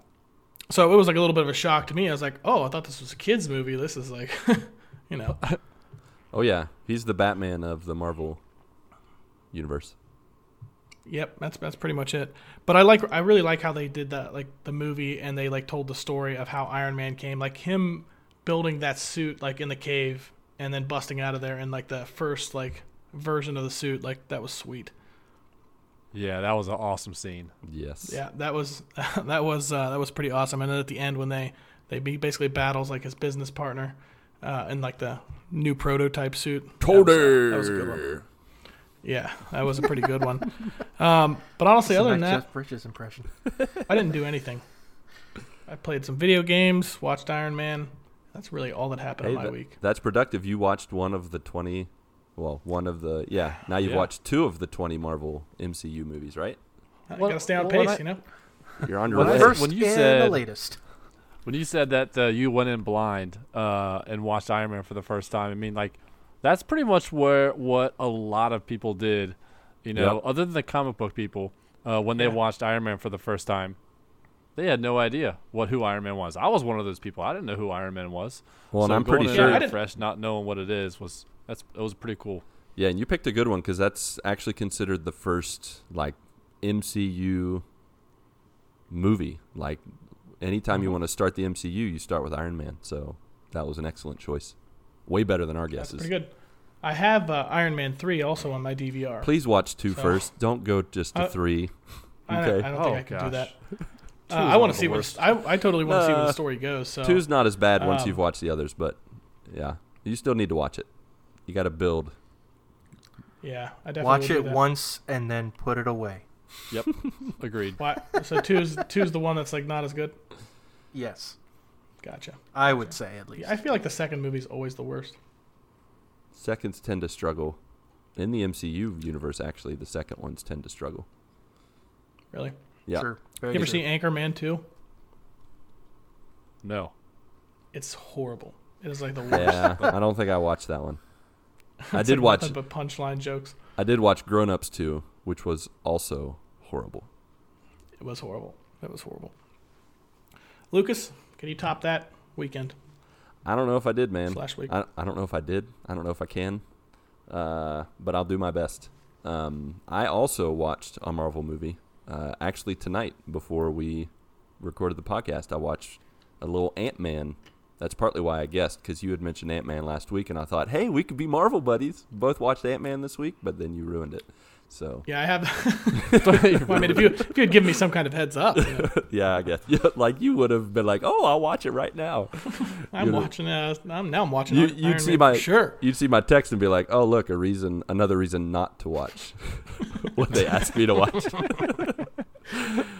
so it was like a little bit of a shock to me. I was like, oh, I thought this was a kids' movie. This is like, you know,
Oh yeah. He's the Batman of the Marvel universe.
yep, that's that's pretty much it. But I like, I really like how they did that, like the movie, and they like told the story of how Iron Man came, like him building that suit like in the cave and then busting out of there, and like the first like version of the suit, like that was sweet.
Yeah, that was an awesome scene.
Yes.
Yeah, that was that was uh, that was pretty awesome. And then at the end, when they they basically battles like his business partner uh, in like the new prototype suit. That was, uh, that was a good one. Yeah, that was a pretty good one. Um, but honestly, other than
Nice
that,
Jeff Bridges impression.
I didn't do anything. I played some video games, watched Iron Man. That's really all that happened
Hey,
in my
that-
week.
That's productive. You watched one of the 20, well, one of the, yeah, now you've
Yeah.
watched two of the 20 Marvel MCU movies, right?
I
Well-
gotta stay on
well,
pace,
I-
you know.
You're on your
When
way.
first-
First
when you
and the
said-
latest.
When you said that uh, you went in blind uh, and watched Iron Man for the first time, I mean, like, that's pretty much where what a lot of people did. You know,
Yep.
other than the comic book people, uh, when they
Yeah.
watched Iron Man for the first time, they had no idea what who Iron Man was. I was one of those people. I didn't know who Iron Man was.
Well, and I'm pretty
going in
sure,
Yeah, I didn't-
fresh, not knowing what it is, was that's it was pretty cool.
yeah, and you picked a good one because that's actually considered the first, like, MCU movie. Like, anytime you
Mm-hmm.
want to start the MCU, you start with Iron Man. So that was an excellent choice. Way better than our
That's
guesses.
pretty good. I have uh, Iron Man three also on my DVR.
Please watch two
So-
first. Don't go just to
Uh,
three.
I, don't-
okay.
I don't
Oh,
think I can do
gosh.
that.
Two
Uh, I want to see what. I, I totally want to see where the story goes. So
Two's not as bad once
um,
you've watched the others, but yeah, you still need to watch it. You got to build.
yeah, I definitely
Watch it once and then put it away.
Yep, agreed.
Why? So two's two's the one that's like not as good.
Yes,
Gotcha.
I would say at least.
Yeah, I feel like the second movie's always the worst.
Seconds tend to struggle. In the MCU universe, actually, the second ones tend to struggle.
Really.
Yeah.
Sure. Very
You ever
true.
see Anchorman two?
No,
It's horrible. It is like the worst.
Yeah, I don't think I watched that one. I did
like
watch.
but punchline jokes.
I did watch Grown Ups 2, which was also horrible.
It was horrible. It was horrible. Lucas, can you top that weekend
I don't know if I did, man.
slash week?
I, I don't know if I did. I don't know if I can. Uh, but I'll do my best. Um, I also watched a Marvel movie. Uh, actually, tonight before we recorded the podcast, I watched a little Ant Man that's partly why I guessed because you had mentioned Ant Man last week, and I thought, hey, we could be Marvel buddies. Both watched Ant Man this week, but then you ruined it. So
Yeah, I have. well, I mean, if you if you had given me some kind of heads up, you know,
yeah, I guess yeah, like you would have been like, oh, I'll watch it right now.
I'm
You'd-
watching. Uh, I'm now I'm watching.
You, you'd see
Man
my
sure.
You'd see my text and be like, oh, look, a reason, another reason not to watch what they asked me to watch.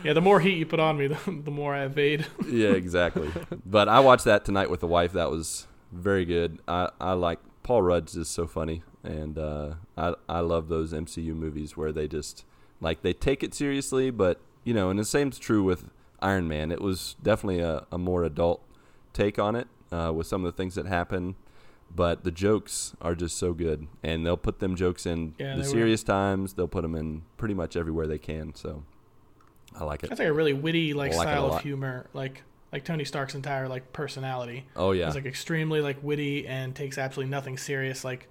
Yeah, the more heat you put on me, the, the more I evade.
yeah, exactly. But I watched that tonight with the wife. That was very good. I, I like Paul Rudd's is so funny, and uh, I I love those MCU movies where they just like they take it seriously, but you know, and the same's true with Iron Man. It was definitely a, a more adult take on it uh, with some of the things that happen. But the jokes are just so good, and they'll put them jokes in
Yeah,
the
they were.
serious times. They'll put them in pretty much everywhere they can. So I like it.
That's like a really witty like
like
style of humor, like like Tony Stark's entire like personality.
Oh yeah,
It's like extremely like witty and takes absolutely nothing serious. Like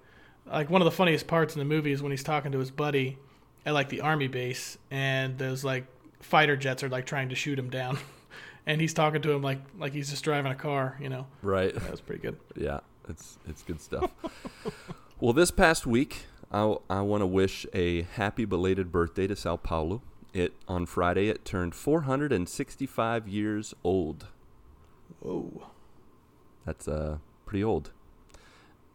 like one of the funniest parts in the movie is when he's talking to his buddy at like the army base and those like fighter jets are like trying to shoot him down. And he's talking to him like like he's just driving a car, you know.
right.
That was pretty good.
Yeah, it's it's good stuff. well, this past week, I I want to wish a happy belated birthday to Sao Paulo. It on Friday it turned 465 years old.
Whoa.
That's uh pretty old.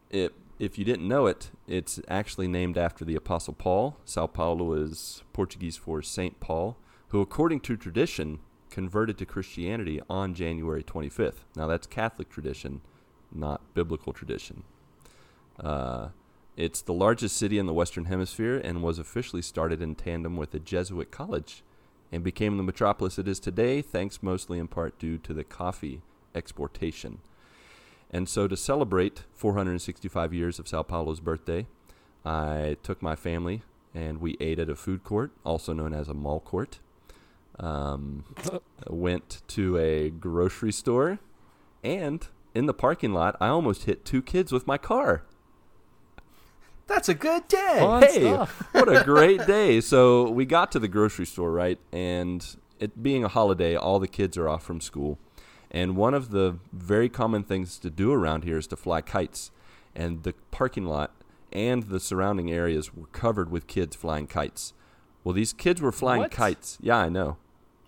It if you didn't know it, it's actually named after the Apostle Paul. Sao Paulo is Portuguese for Saint Paul, who, according to tradition, converted to Christianity on January 25th. Now that's Catholic tradition, not biblical tradition. Uh, it's the largest city in the Western Hemisphere and was officially started in tandem with a Jesuit college and became the metropolis it is today, thanks mostly in part due to the coffee exportation. And so, to celebrate 465 years of Sao Paulo's birthday, I took my family and we ate at a food court, also known as a mall court. Um, went to a grocery store, and in the parking lot, I almost hit two kids with my car.
That's a good day.
Fun
hey,
stuff.
what a great day! So we got to the grocery store, right? And it being a holiday, all the kids are off from school. And one of the very common things to do around here is to fly kites. And the parking lot and the surrounding areas were covered with kids flying kites. Well, these kids were flying
What?
kites. Yeah, I know.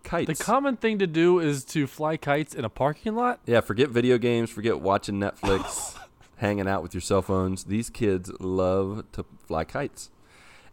Kites.
The common thing to do is to fly kites in a parking lot.
Yeah, forget video games, forget watching Netflix, hanging out with your cell phones. These kids love to fly kites.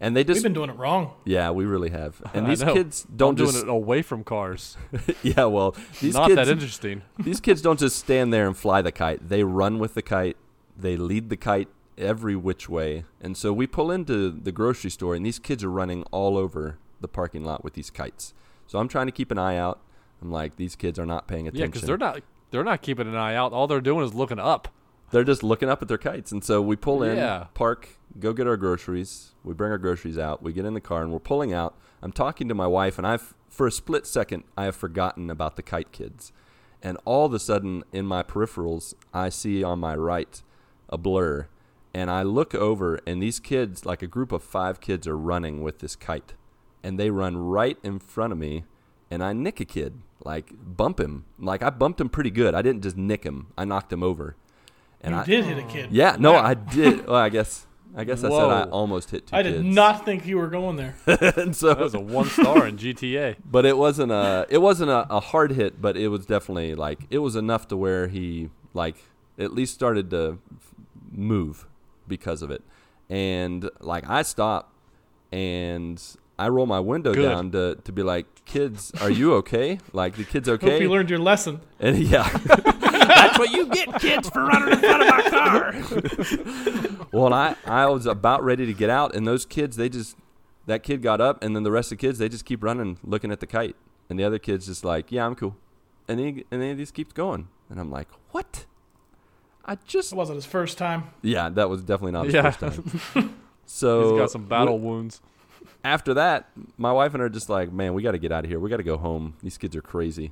And they just We've
been doing it wrong.
Yeah, we really have. And
I
these
know.
kids
I'm
don't just doing
it away from cars.
Yeah, well, these
Not
kids
that interesting.
these kids don't just stand there and fly the kite. They run with the kite. They lead the kite every which way. And so we pull into the grocery store and these kids are running all over the parking lot with these kites. So I'm trying to keep an eye out. I'm like these kids are not paying attention.
Yeah, because they're not they're not keeping an eye out. All they're doing is looking up.
They're just looking up at their kites. And so we pull in,
Yeah.
park, go get our groceries. We bring our groceries out. We get in the car and we're pulling out. I'm talking to my wife, and I've, for a split second, I have forgotten about the kite kids. And all of a sudden, in my peripherals, I see on my right a blur. And I look over, and these kids, like a group of five kids, are running with this kite. And they run right in front of me, and I nick a kid, like bump him. Like I bumped him pretty good. I didn't just nick him, I knocked him over. And
you
I,
did hit a kid.
yeah, no,
Wow.
I did. Well, I guess I guess I said I almost hit two
I did
kids.
not think you were going there.
and so,
That was a one star in GTA.
but it wasn't a it wasn't a, a hard hit, but it was definitely like it was enough to where he like at least started to move because of it. And like I stop and I roll my window
Good.
down to to be like, "Kids, are you okay? Like the kids
Hope
okay?"
you learned your lesson.
And yeah,
That's what you get, kids, for running in front of my car.
Well, and I, I was about ready to get out, and those kids, they just, that kid got up, and then the rest of the kids, they just keep running, looking at the kite. And the other kid's just like, yeah, I'm cool. And then, he, and then he just keeps going. And I'm like, what? I just,
It wasn't his first time.
yeah, that was definitely not his
Yeah.
first time. So
He's got some battle wounds.
after that, my wife and I are just like, man, we got to get out of here. We got to go home. These kids are crazy.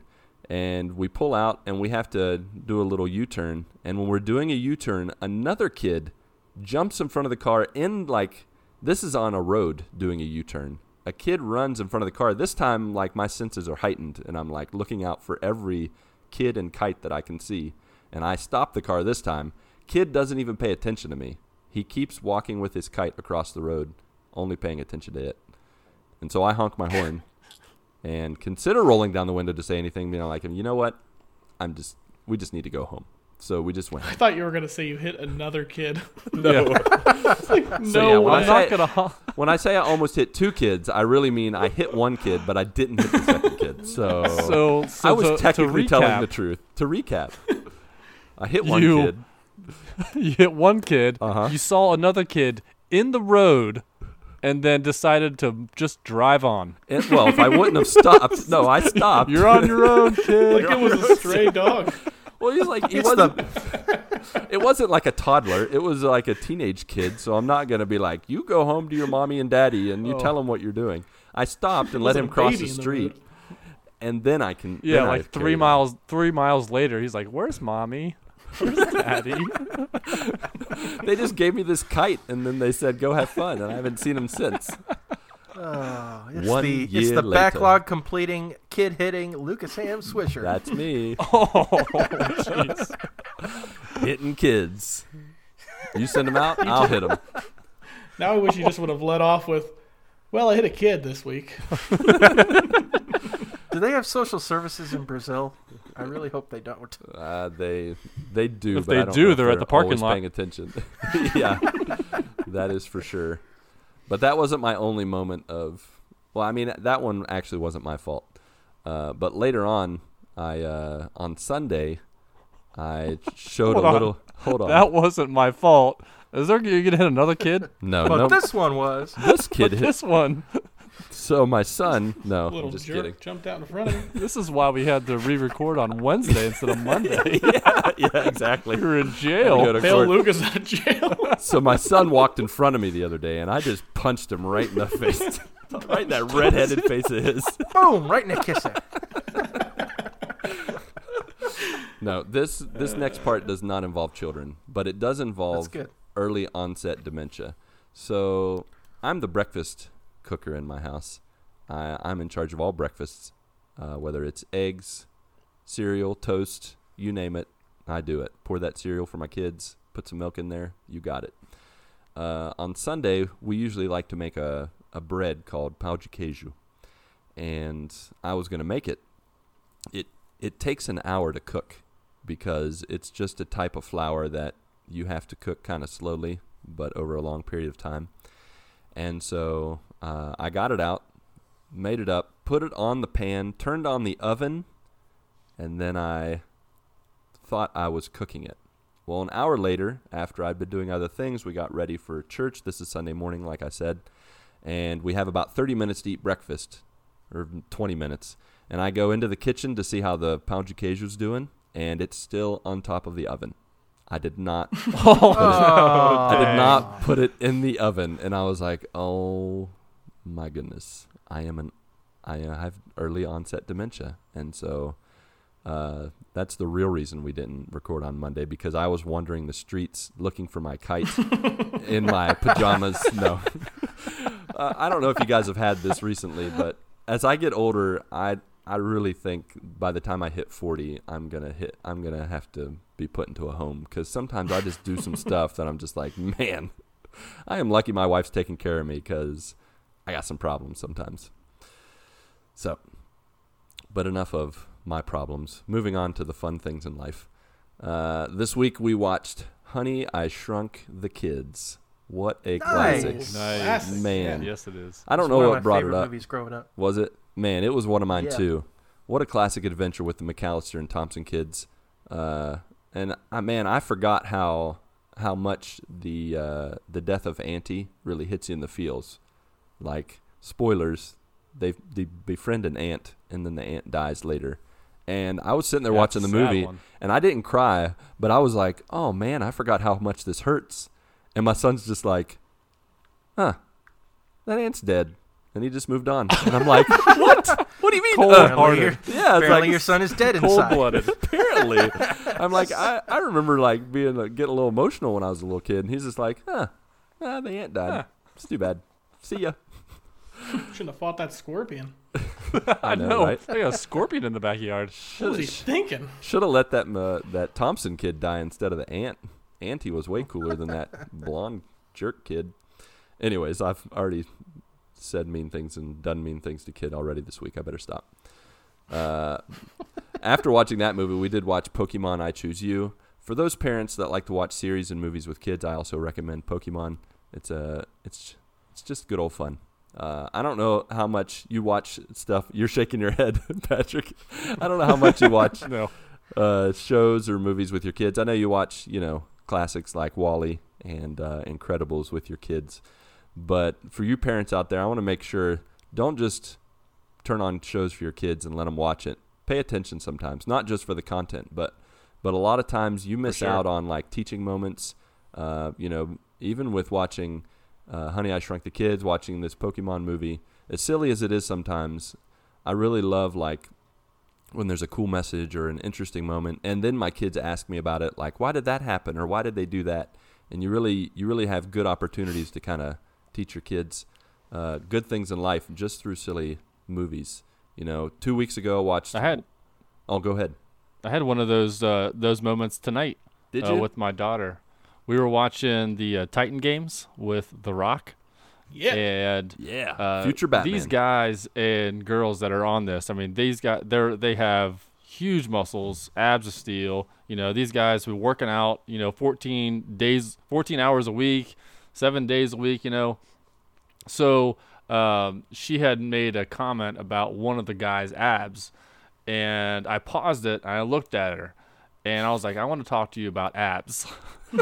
And we pull out and we have to do a little U turn. And when we're doing a U turn, another kid jumps in front of the car in like, this is on a road doing a U turn. A kid runs in front of the car. This time, like, my senses are heightened and I'm like looking out for every kid and kite that I can see. and I stop the car this time. Kid doesn't even pay attention to me. He keeps walking with his kite across the road, only paying attention to it. And so I honk my horn and consider rolling down the window to say anything, being like, you know what? I'm just, we just need to go home. So we just went.
I thought you were gonna say you hit another kid.
No.
no
So, yeah, when I
I'm
say-
not gonna.
when I say I almost hit two kids, I really mean I hit one kid, but I didn't hit the second kid. So,
So, so
I was
to,
technically
to
telling the truth. To recap, I hit one
You-
kid.
you hit one kid.
Uh-huh.
You saw another kid in the road, and then decided to just drive on.
And, well, if I wouldn't have stopped, no, I stopped.
You're on your own, kid.
like it was a stray dog.
Well, he's like he wasn't. it wasn't like a toddler. It was like a teenage kid. So I'm not gonna be like, you go home to your mommy and daddy, and you
Oh.
tell them what you're doing. I stopped and let him cross the
in the
street, and then I can.
Yeah,
then I
like three
carried on.
miles. Three miles later, he's like, "Where's mommy? Where's daddy?"
They just gave me this kite, and then they said, "Go have fun," and I haven't seen him since.
Oh, it's
One
the it's the
later.
backlog completing kid hitting Lucas Ham Swisher.
That's me
oh, jeez.
hitting kids. You send them out, I'll hit them.
Now I wish you just would have let off with, "Well, I hit a kid this week."
Do they have social services in Brazil? I really hope they don't.
Uh, they they do.
If
but I
they
don't
do,
know if
they're at the parking
always
lot.
paying attention. yeah, that is for sure. But that wasn't my only moment of. Well, I mean, that one actually wasn't my fault. Uh, but later on, I uh, on Sunday, I showed
Hold
a
on.
little. Hold on.
That wasn't my fault. Is there you gonna hit another kid?
no, no.
But
no.
this one was.
This kid hit.
This one.
So my son. No,
Little
I'm just
jerk
kidding.
jumped out in front of me.
This is why we had to re-record on Wednesday instead of Monday.
yeah, yeah, exactly.
We were in
Go
jail.
to
Bail
court.
Lucas out of jail.
So my son walked in front of me the other day, and I just punched him right in the face, right in that redheaded face of his.
Boom! Right in the kisser.
No, this this next part does not involve children, but it does involve early onset dementia. So I'm the breakfast cooker in my house. I, I'm in charge of all breakfasts, uh, whether it's eggs, cereal, toast, you name it. I do it. Pour that cereal for my kids. Put some milk in there. You got it. Uh, on Sunday, we usually like to make a, a bread called pão de queijo, and I was going to make it. It it takes an hour to cook because it's just a type of flour that you have to cook kind of slowly, but over a long period of time. And so uh, I got it out, made it up, put it on the pan, turned on the oven, and then I thought I was cooking it. Well, an hour later, after I'd been doing other things, we got ready for church. This is Sunday morning, like I said, and we have about 30 minutes to eat breakfast, or 20 minutes. And I go into the kitchen to see how the pão de queijo's doing, and it's still on top of the oven. I did not
Oh,
I did not put it in the oven, and I was like, "Oh my goodness, I am an, I uh, have early onset dementia," and so uh, that's the real reason we didn't record on Monday because I was wandering the streets looking for my kite in my pajamas. No, uh, I don't know if you guys have had this recently, but as I get older, I I really think by the time I hit 40, I'm gonna hit. I'm gonna have to be put into a home because sometimes I just do some stuff that I'm just like, man, I am lucky my wife's taking care of me because I got some problems sometimes. So, but enough of my problems. Moving on to the fun things in life. Uh, this week we watched Honey, I Shrunk the Kids. What a classic!
Nice.
Nice.
Classic,
Man.
Yes, it is.
I don't
It's
know what brought it up.
Movies growing up.
Was it? Man, it was one of mine
Yeah.
too. What a classic adventure with the McAllister and Thompson kids. Uh, and I man, I forgot how how much the uh, the death of Auntie really hits you in the feels. Like spoilers, they they befriend an ant, and then the ant dies later. And I was sitting there
Yeah,
watching the
it's a sad
movie,
one.
and I didn't cry, but I was like, "Oh man, I forgot how much this hurts." And my son's just like, "Huh, that ant's dead," and he just moved on. And I'm like, "What? What do you mean?"
Cold
Apparently, your,
hearted.
yeah, it's
apparently
like
your son is dead
Cold
inside.
blooded.
apparently. I'm like, I, I remember like being uh, getting a little emotional when I was a little kid, and he's just like, "Huh, ah, the ant died.
Huh.
It's too bad. See ya."
Shouldn't have fought that scorpion.
I know, right?
I got a scorpion in the backyard.
What was he thinking?
Should have let that uh, that Thompson kid die instead of the ant. Auntie was way cooler than that blonde jerk kid. Anyways, I've already said mean things and done mean things to kid already this week. I better stop. Uh, after watching that movie, we did watch Pokemon I Choose You. For those parents that like to watch series and movies with kids, I also recommend Pokemon. It's a it's it's just good old fun. Uh, I don't know how much you watch stuff. You're shaking your head, Patrick. I don't know how much you watch
No.
uh, shows or movies with your kids. I know you watch, you know, classics like WALL-E and uh, Incredibles with your kids. But for you parents out there, I want to make sure don't just turn on shows for your kids and let them watch it. Pay attention sometimes, not just for the content, but but a lot of times you miss
sure.
out on like teaching moments. Uh, you know, even with watching uh, Honey I Shrunk the Kids, watching this Pokemon movie, as silly as it is sometimes, I really love like when there's a cool message or an interesting moment and then my kids ask me about it like why did that happen? or why did they do that? And you really you really have good opportunities to kind of teach your kids uh, good things in life just through silly movies. You know two weeks ago I watched
I had
oh go ahead.
I had one of those uh, those moments tonight
did
uh,
you?
with my daughter. We were watching the uh, Titan games with The Rock.
Yeah.
And
yeah
uh,
future batman
These guys and girls that are on this, I mean, these guys, they're they have huge muscles, abs of steel. You know, these guys were working out. You know, 14 days, 14 hours a week, seven days a week. You know, so um, she had made a comment about one of the guys' abs, and I paused it and I looked at her. And I was like, I want to talk to you about abs.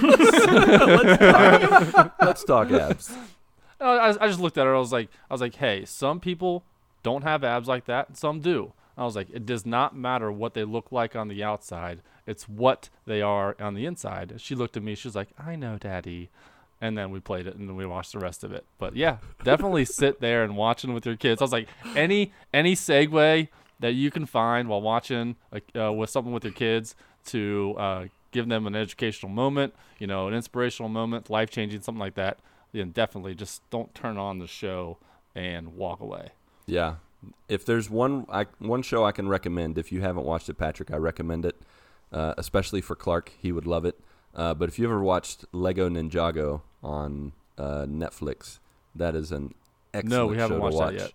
let's talk abs
I, I- I just looked at her. I was like, I was like, hey, some people don't have abs like that, and some do. I was like, it does not matter what they look like on the outside. It's what they are on the inside. She looked at me. She was like, I know, Daddy. And then we played it, and then we watched the rest of it. But yeah, definitely sit there and watching with your kids. I was like, any any segue that you can find while watching like, uh, with something with your kids to uh, give them an educational moment, you know, an inspirational moment, life changing, something like that. Then definitely just don't turn on the show and walk away.
Yeah. If there's one I, one show I can recommend, if you haven't watched it, Patrick, I recommend it, uh, especially for Clark. He would love it. Uh, but if you ever watched Lego Ninjago on uh, Netflix, that is an excellent
no, we haven't
show
watched
to watch.
that yet.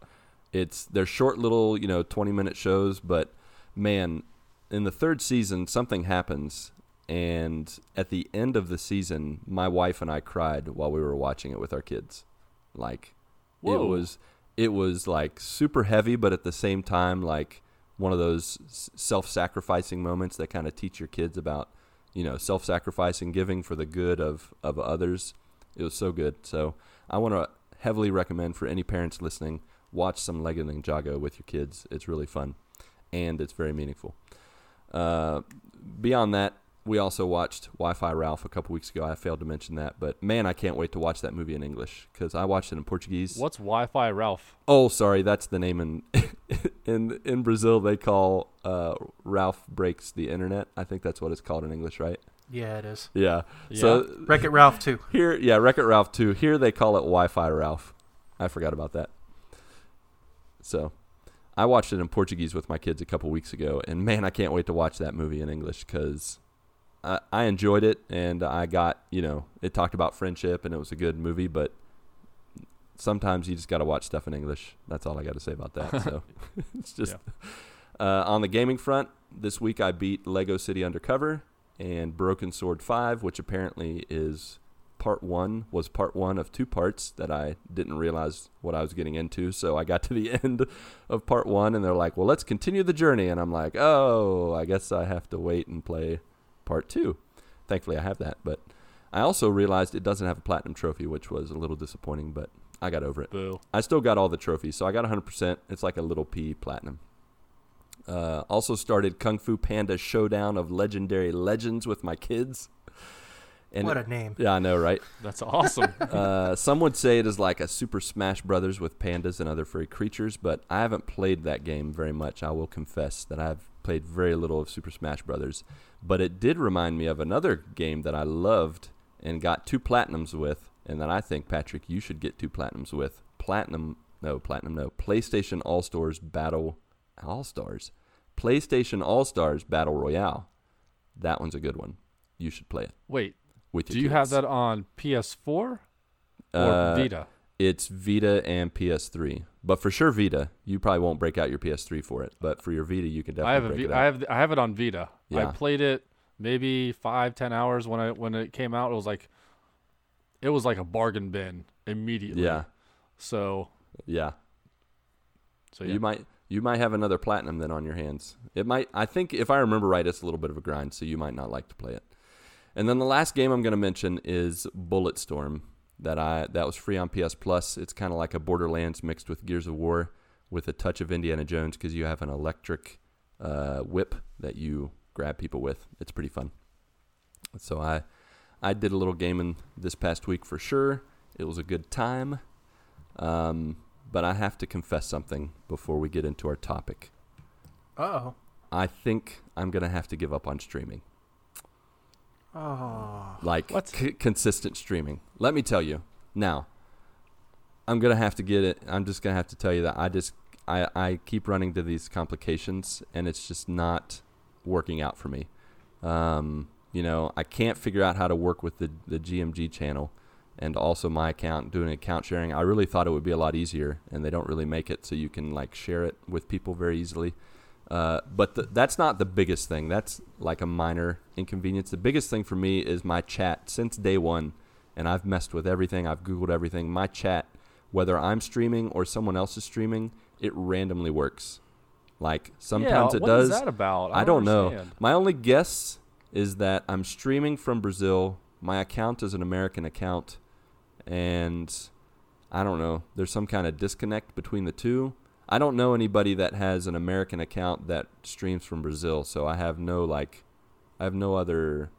It's they're short little, you know, 20 minute shows, but man, in the third season something happens and at the end of the season, my wife and I cried while we were watching it with our kids. Like it was it was like super heavy but at the same time like one of those self-sacrificing moments that kind of teach your kids about, you know, self-sacrificing, giving for the good of of others. It was so good. So, I want to heavily recommend for any parents listening, watch some Lego Ninjago with your kids. It's really fun and it's very meaningful. Uh, beyond that, we also watched Wi-Fi Ralph a couple weeks ago. I failed to mention that, but man, I can't wait to watch that movie in English because I watched it in Portuguese.
What's Wi-Fi Ralph?
Oh, sorry, that's the name in in in Brazil. They call uh, Ralph breaks the internet. I think that's what it's called in English, right?
Yeah, it is.
Yeah.
Yeah.
So
Wreck It Ralph too.
here, yeah, Wreck It Ralph too. Here they call it Wi-Fi Ralph. I forgot about that. So, I watched it in Portuguese with my kids a couple weeks ago, and man, I can't wait to watch that movie in English because I, I enjoyed it, and I got you know it talked about friendship, and it was a good movie, but sometimes you just got to watch stuff in English. That's all I got to say about that. So, it's just uh, on the gaming front. This week I beat Lego City Undercover and Broken Sword 5, which apparently is part one, was part one of two parts that I didn't realize what I was getting into. So I got to the end of part one and they're like, well, let's continue the journey. And I'm like, oh, I guess I have to wait and play part two. Thankfully, I have that. But I also realized it doesn't have a platinum trophy, which was a little disappointing, but I got over it.
Boo.
I still got all the trophies, so I got 100%. It's like a little P platinum. Uh, also started Kung Fu Panda Showdown of Legendary Legends with my kids. And
what a name.
yeah, I know, right?
That's awesome.
uh, some would say it is like a Super Smash Brothers with pandas and other furry creatures, but I haven't played that game very much. I will confess that I've played very little of Super Smash Brothers, but it did remind me of another game that I loved and got two platinums with, and that I think Patrick you should get two platinums with. Platinum no platinum, no PlayStation All Stars Battle All Stars, PlayStation All Stars Battle Royale. That one's a good one. You should play it
Wait,
with
do you have that on PS4 or
Uh,
Vita?
It's Vita and PS3, but for sure Vita. You probably won't break out your PS3 for it, but for your Vita, you can definitely
I have
break
v-
it
I have I have it on Vita. I played it maybe five ten hours when I when it came out. It was like it was like a bargain bin immediately.
yeah,
So
yeah.
so yeah.
You might you might have another platinum then on your hands. It might. I think if I remember right, it's a little bit of a grind, so you might not like to play it. And then the last game I'm going to mention is Bulletstorm. That I that was free on PS Plus. It's kind of like a Borderlands mixed with Gears of War, with a touch of Indiana Jones because you have an electric uh, whip that you grab people with. It's pretty fun. So I I did a little gaming this past week for sure. It was a good time. Um, but I have to confess something before we get into our topic.
Oh.
I think I'm gonna have to give up on streaming,
Oh.
like c- consistent streaming. Let me tell you now. I'm gonna have to get it. I'm just gonna have to tell you that I just I I keep running to these complications, and it's just not working out for me. Um, you know, I can't figure out how to work with the the GMG channel and also my account doing account sharing. I really thought it would be a lot easier, and they don't really make it so you can like share it with people very easily. Uh, but the, that's not the biggest thing. That's like a minor inconvenience. The biggest thing for me is my chat since day one, and I've messed with everything. I've googled everything. My chat, whether I'm streaming or someone else is streaming, it randomly works. Like sometimes
yeah,
it
what
does.
is that about?
I don't know. My only guess is that I'm streaming from Brazil. My account is an American account, and I don't know. There's some kind of disconnect between the two. I don't know anybody that has an American account that streams from Brazil, so I have no like, I have no other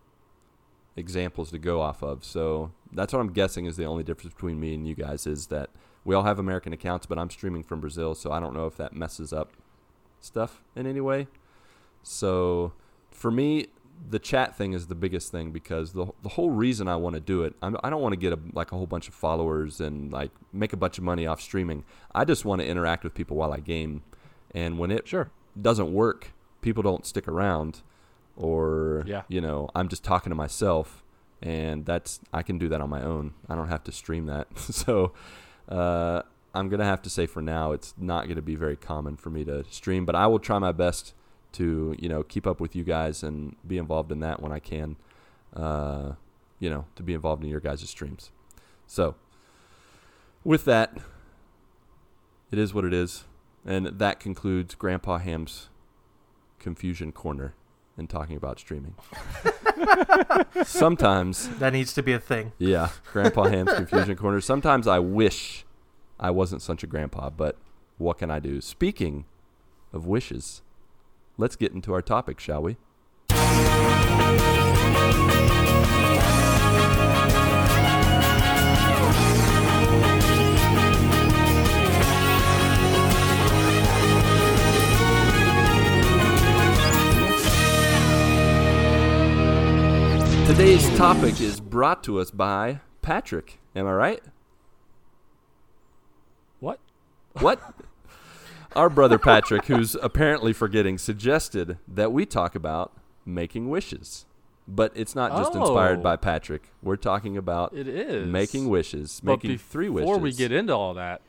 examples to go off of. So that's what I'm guessing is the only difference between me and you guys is that we all have American accounts, but I'm streaming from Brazil, so I don't know if that messes up stuff in any way. So for me, the chat thing is the biggest thing because the the whole reason I want to do it, I'm, I don't want to get a, like a whole bunch of followers and like make a bunch of money off streaming. I just want to interact with people while I game, and when it
Sure.
doesn't work, people don't stick around, or
Yeah.
you know, I'm just talking to myself, and that's I can do that on my own. I don't have to stream that. so uh, I'm gonna have to say for now, it's not gonna be very common for me to stream, but I will try my best to you know keep up with you guys and be involved in that when I can. Uh, you know, to be involved in your guys' streams. So with that, it is what it is. And that concludes Grandpa Ham's confusion corner in talking about streaming. Sometimes,
That needs to be a thing.
yeah, Grandpa Ham's confusion corner. Sometimes I wish I wasn't such a grandpa, but what can I do? Speaking of wishes, let's get into our topic, shall we? Today's topic is brought to us by Patrick. Am I right?
What?
What? Our brother Patrick, who's apparently forgetting, suggested that we talk about making wishes. But it's not just inspired
Oh.
by Patrick. We're talking about
It is
making wishes,
But
making three wishes.
Before we get into all that,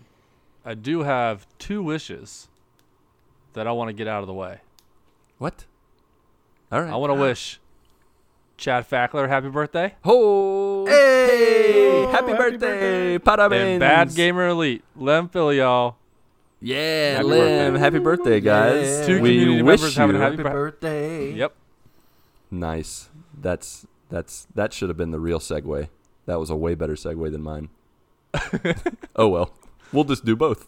I do have two wishes that I want to get out of the way.
what? All right.
I want to ah. wish Chad Fackler happy birthday
Ho!
Hey!
Happy,
Happy
birthday! Parabéns!
and Bad Gamer Elite Lem Fillyaw.
Yeah,
Happy
Lem.
birthday.
Happy birthday, guys.
Yeah.
Two
we
community
wish
members having a
you
happy
Happy birthday.
Yep.
Nice. That's that's that should have been the real segue. That was a way better segue than mine. oh well, we'll just do both.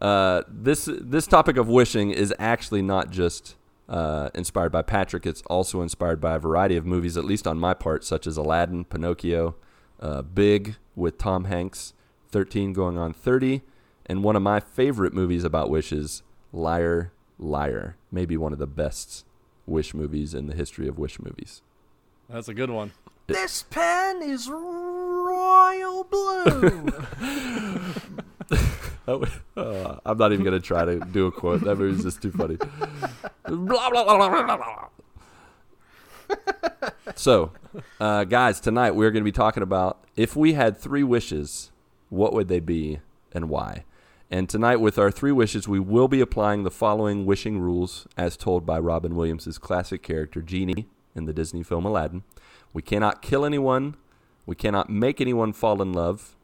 Uh, this this topic of wishing is actually not just uh, inspired by Patrick. It's also inspired by a variety of movies, at least on my part, such as Aladdin, Pinocchio, uh, Big with Tom Hanks, Thirteen going on thirty, and one of my favorite movies about wishes, Liar Liar. Maybe one of the best wish movies in the history of wish movies.
That's a good one.
This pen is royal blue.
That uh, I'm not even gonna try to do a quote. That movie's just too funny. Blah, blah, blah, blah, blah, blah. so, uh, guys, tonight we're going to be talking about if we had three wishes, what would they be and why? And tonight, with our three wishes, we will be applying the following wishing rules as told by Robin Williams' classic character, Genie, in the Disney film Aladdin. We cannot kill anyone, we cannot make anyone fall in love,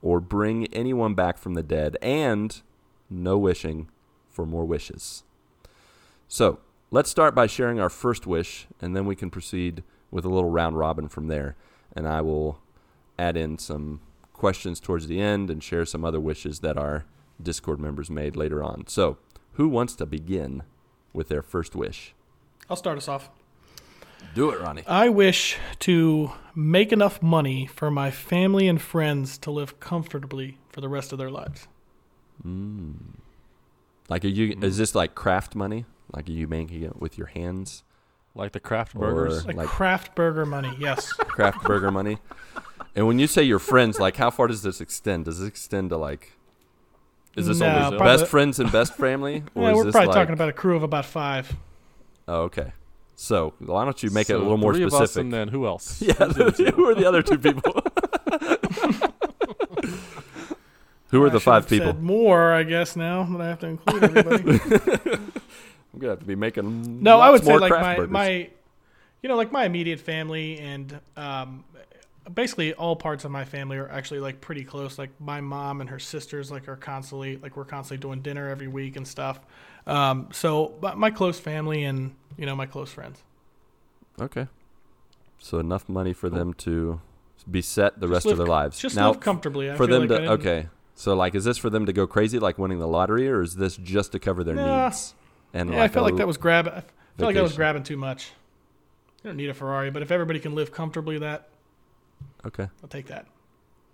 or bring anyone back from the dead, and no wishing for more wishes. So, let's start by sharing our first wish, and then we can proceed with a little round robin from there. And I will add in some questions towards the end and share some other wishes that our Discord members made later on. So, who wants to begin with their first wish?
I'll start us off.
Do it, Ronnie.
I wish to make enough money for my family and friends to live comfortably for the rest of their lives. Mm.
Like, are you? Is this like craft money? Like, are you making it with your hands?
Like the craft
Or-
burgers.
Like,
Like-
craft burger money, yes.
craft burger money. And when you say your friends, like how far does this extend? Does it extend to like is this
No,
only
probably-
best friends and best family? Or
yeah,
is
we're
this
probably
like,
talking about a crew of about five.
Oh, okay. So why don't you make it a little more
three Of us
specific?
and then who else?
yeah, who are the other two people? who are
I
the five
have
people?
Said more, I guess. Now that I have to include everybody.
I'm gonna have to be making.
no, I
lots
would say like my
burgers.
my, you know, like my immediate family and um, basically all parts of my family are actually like pretty close. Like my mom and her sisters like are constantly like we're constantly doing dinner every week and stuff. Um, so but my close family and you know my close friends.
Okay. So enough money for them to be set the
Just
rest
live
of their lives.
Just
now,
live comfortably. I
for them
like
to okay. So like, is this for them to go crazy, like winning the lottery, or is this just to cover their
Nah.
needs? And
Yeah, I felt like that was grab. I felt like I was grabbing too much. You don't need a Ferrari, but if everybody can live comfortably, that
okay.
I'll take that.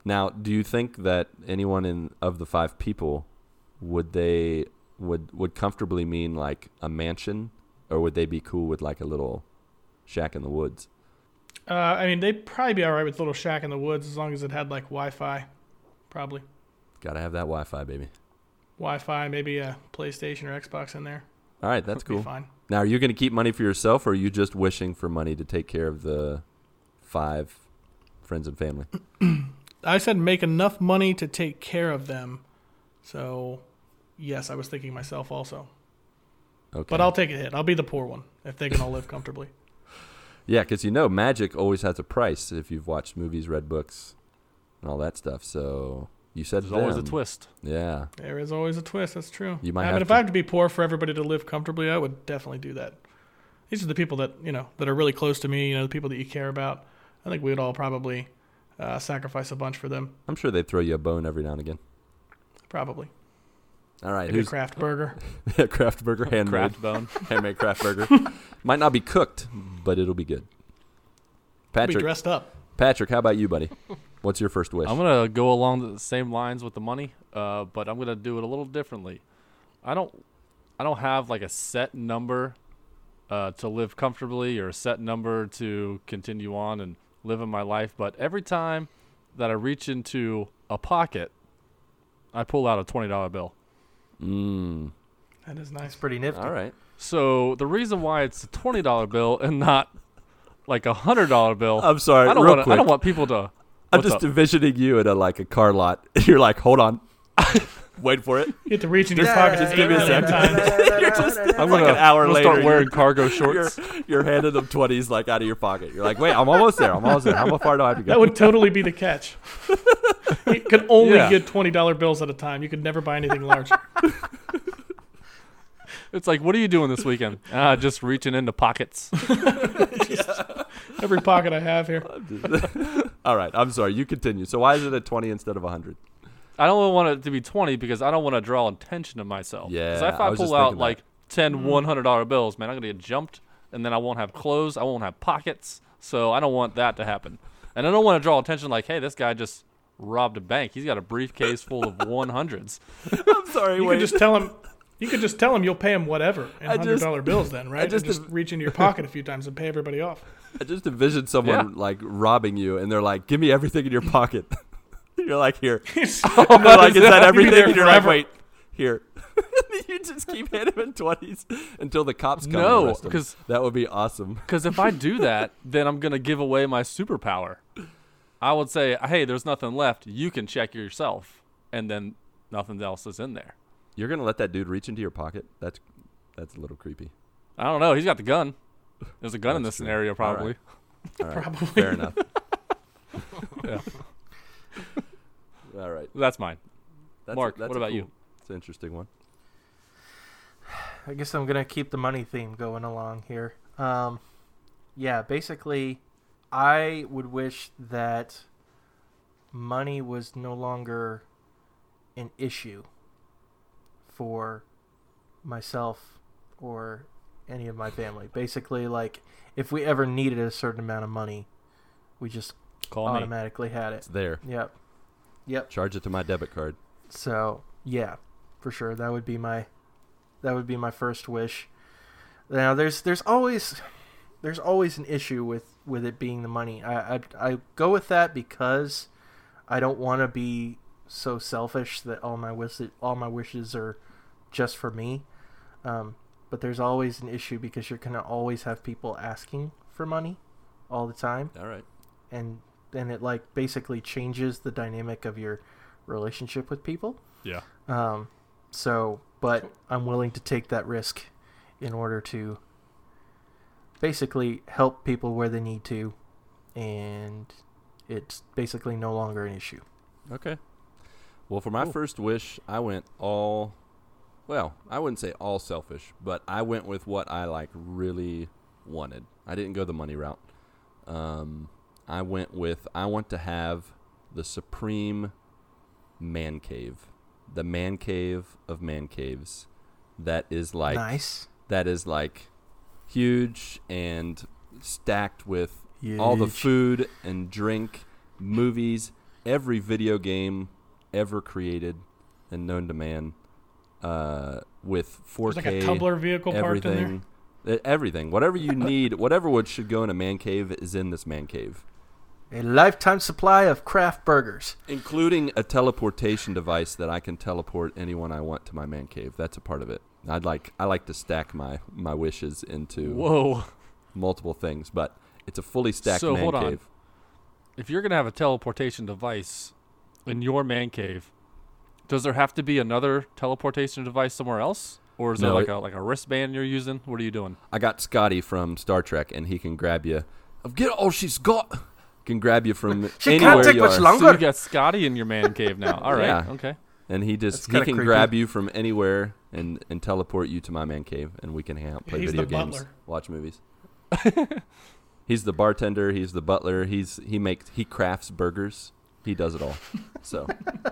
Now, do you think that anyone in of the five people would they would would comfortably mean like a mansion, or would they be cool with like a little shack in the woods?
Uh, I mean, they'd probably be all right with little shack in the woods as long as it had like Wi-Fi, probably
Got to have that Wi-Fi, baby.
Wi-Fi, maybe a PlayStation or Xbox in there.
All right, that's
Would
cool.
fine.
Now, are you going to keep money for yourself, or are you just wishing for money to take care of the five friends and family?
I said make enough money to take care of them. So, yes, I was thinking myself also.
Okay.
But I'll take a hit. I'll be the poor one if they can all live comfortably.
Yeah, because you know magic always has a price if you've watched movies, read books, and all that stuff. So you said
There's always a twist.
Yeah,
There is always a twist. That's true.
You might
I
have
mean, if I have to be poor for everybody to live comfortably, I would definitely do that. These are the people that you know that are really close to me. You know, the people that you care about. I think we would all probably uh, sacrifice a bunch for them.
I'm sure they'd throw you a bone every now and again.
Probably.
All right,
Maybe a
who's
craft burger.
craft burger handmade
Craft bone.
handmade craft burger? Might not be cooked, but it'll be good.
Be
Patrick,
dressed up.
Patrick, how about you, buddy? What's your first wish?
I'm gonna go along the same lines with the money, uh, but I'm gonna do it a little differently. I don't, I don't have like a set number uh, to live comfortably or a set number to continue on and live in my life. But every time that I reach into a pocket, I pull out a twenty dollar bill.
Mm,
That is nice.
It's pretty nifty.
all right.
So the reason why it's a twenty dollar bill and not like a hundred dollar bill,
I'm sorry.
I don't
real
want.
quick.
I don't want people to.
I'm just
up?
envisioning you in a like a car lot. You're like, hold on, wait for it.
You get to reach in your pocket.
just give me a
million
second.
times.
I'm
like
gonna,
an hour
I'm gonna
later,
start wearing
you're-
cargo
You're,
shorts.
you're handing them twenties like out of your pocket. You're like, wait, I'm almost there. I'm almost there. How far do I have to go?
That would totally be the catch. you could only
Yeah.
get twenty dollar bills at a time. You could never buy anything large.
It's like, what are you doing this weekend? Ah, just reaching into pockets.
Every pocket I have here.
All right, I'm sorry. You continue. So why is it at 20 instead of 100?
I don't want it to be 20 because I don't want to draw attention to myself.
Yeah, Because
if
I
I pull out
thinking that.
like 10 mm-hmm. $100 bills, man, I'm going to get jumped and then I won't have clothes. I won't have pockets. So I don't want that to happen. And I don't want to draw attention like, hey, this guy just robbed a bank. He's got a briefcase full of 100s.
I'm sorry.
You could just tell him. You could just tell him you'll pay him whatever in hundred dollar bills. Then right?
just-
and just reach into your pocket a few times and pay everybody off.
I just envision someone like robbing you, and they're like, "Give me everything in your pocket." you're like, "Here." And they're like, "Is that everything?" you're like, "Wait, here." you just keep hitting him twenties until the cops come.
No,
arrest him.
'cause-
that would be awesome.
Because if I do that, then I'm gonna give away my superpower. I would say, "Hey, there's nothing left. You can check yourself," and then nothing else is in there.
You're gonna let that dude reach into your pocket? That's that's a little creepy.
I don't know. He's got the gun. There's a gun in this
true.
scenario, probably.
right. All right,
Probably.
fair enough.
Yeah.
All right,
That's mine.
that's
Marc,
that's
what about
cool-
you?
It's an interesting one.
I guess I'm gonna keep the money theme going along here. Um, yeah, basically, I would wish that money was no longer an issue for myself or any of my family. Basically, like if we ever needed a certain amount of money, we just
Call me.
automatically had it.
It's there.
Yep. Yep.
Charge it to my debit card.
So yeah, for sure that would be my that would be my first wish. Now there's there's always there's always an issue with with it being the money. I I, I go with that because I don't want to be so selfish that all my wishes all my wishes are just for me. Um, but there's always an issue because you're gonna always have people asking for money all the time
All right.
and then it like basically changes the dynamic of your relationship with people.
Yeah.
Um, so, but I'm willing to take that risk in order to basically help people where they need to, and it's basically no longer an issue.
Okay. Well, for my
Cool.
first wish, I went all well, I wouldn't say all selfish, but I went with what I like really wanted. I didn't go the money route. Um, I went with I want to have the supreme man cave, the man cave of man caves. That is like
nice.
that is like huge and stacked with all the food and drink, movies, every video game ever created and known to man, uh, with 4K,
There's like a Tumbler vehicle parked in there.
everything, everything, whatever you need, whatever would should go in a man cave is in this man cave,
A lifetime supply of craft burgers.
including a teleportation device that I can teleport anyone I want to my man cave. That's a part of it. I'd like I like to stack my my wishes into
Whoa.
multiple things, but it's a fully stacked
So,
man
hold on.
cave.
If you're gonna have a teleportation device in your man cave, does there have to be another teleportation device somewhere else, or is
No,
there like
it-
a like a wristband you're using? What are you doing?
I got Scotty from Star Trek, and he can grab you. Get all she's got. Can grab you from
She
anywhere
can't take
you
much
are.
longer.
So you got Scotty in your man cave now. All right.
Yeah.
Okay.
and he
That's
just he can
creepy.
grab you from anywhere and and teleport you to my man cave, and we can hang out, play
he's
video games,
butler.
watch movies. he's the bartender. He's the butler. He's he makes he crafts burgers. He does it all. So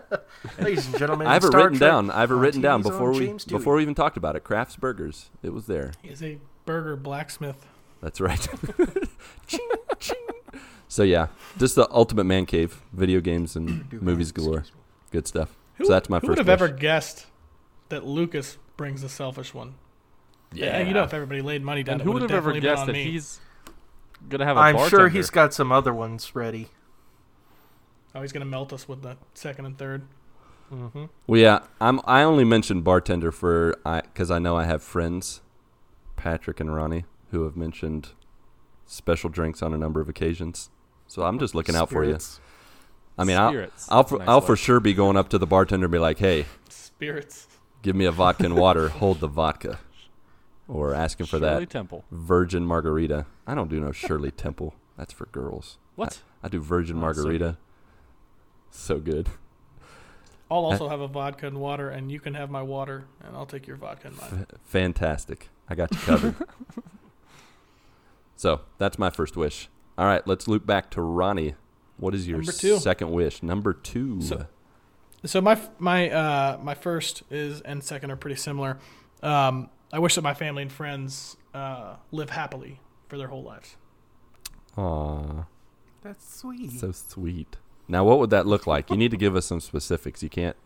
Ladies and gentlemen,
I have it
Star
written
Trek
down. I have it written down before we
James
before we even talked about it. Crafts burgers. It was there.
He's a burger blacksmith.
That's right. Ching, ching. So yeah, just the ultimate man cave, video games and movies
excuse
galore, good stuff.
Who,
so that's my
who
first.
would have
wish.
ever guessed that Lucas brings the selfish one? Yeah, you know, if everybody laid money down,
And
it
who
would
would
have
have ever
definitely been
guessed
on
that
me.
he's gonna have a
I'm
bartender?
sure he's got some other ones ready.
Oh, he's gonna melt us with the second and third.
Mm-hmm.
Well, yeah, I'm. I only mentioned bartender for I because I know I have friends, Patrick and Ronnie, who have mentioned special drinks on a number of occasions. So I'm just looking out for you. I mean, I'll, I'll, for,
nice
I'll for sure be going up to the bartender and be like, "Hey,
Spirits.
give me a vodka and water. Hold the vodka," or asking for
Shirley
that
Temple.
virgin margarita. I don't do no Shirley Temple. That's for girls.
What?
I do virgin
Oh, so
margarita. So good.
I'll also have a vodka and water, and you can have my water, and I'll take your vodka and mine.
F- fantastic. I got you covered. so that's my first wish. All right, let's loop back to Ronnie. What is your
two.
second wish? Number two.
So- So my my uh, my first is and second are pretty similar. Um, I wish that my family and friends uh, live happily for their whole lives.
Aw,
That's sweet.
so sweet. Now, what would that look like? You need to give us some specifics. You can't.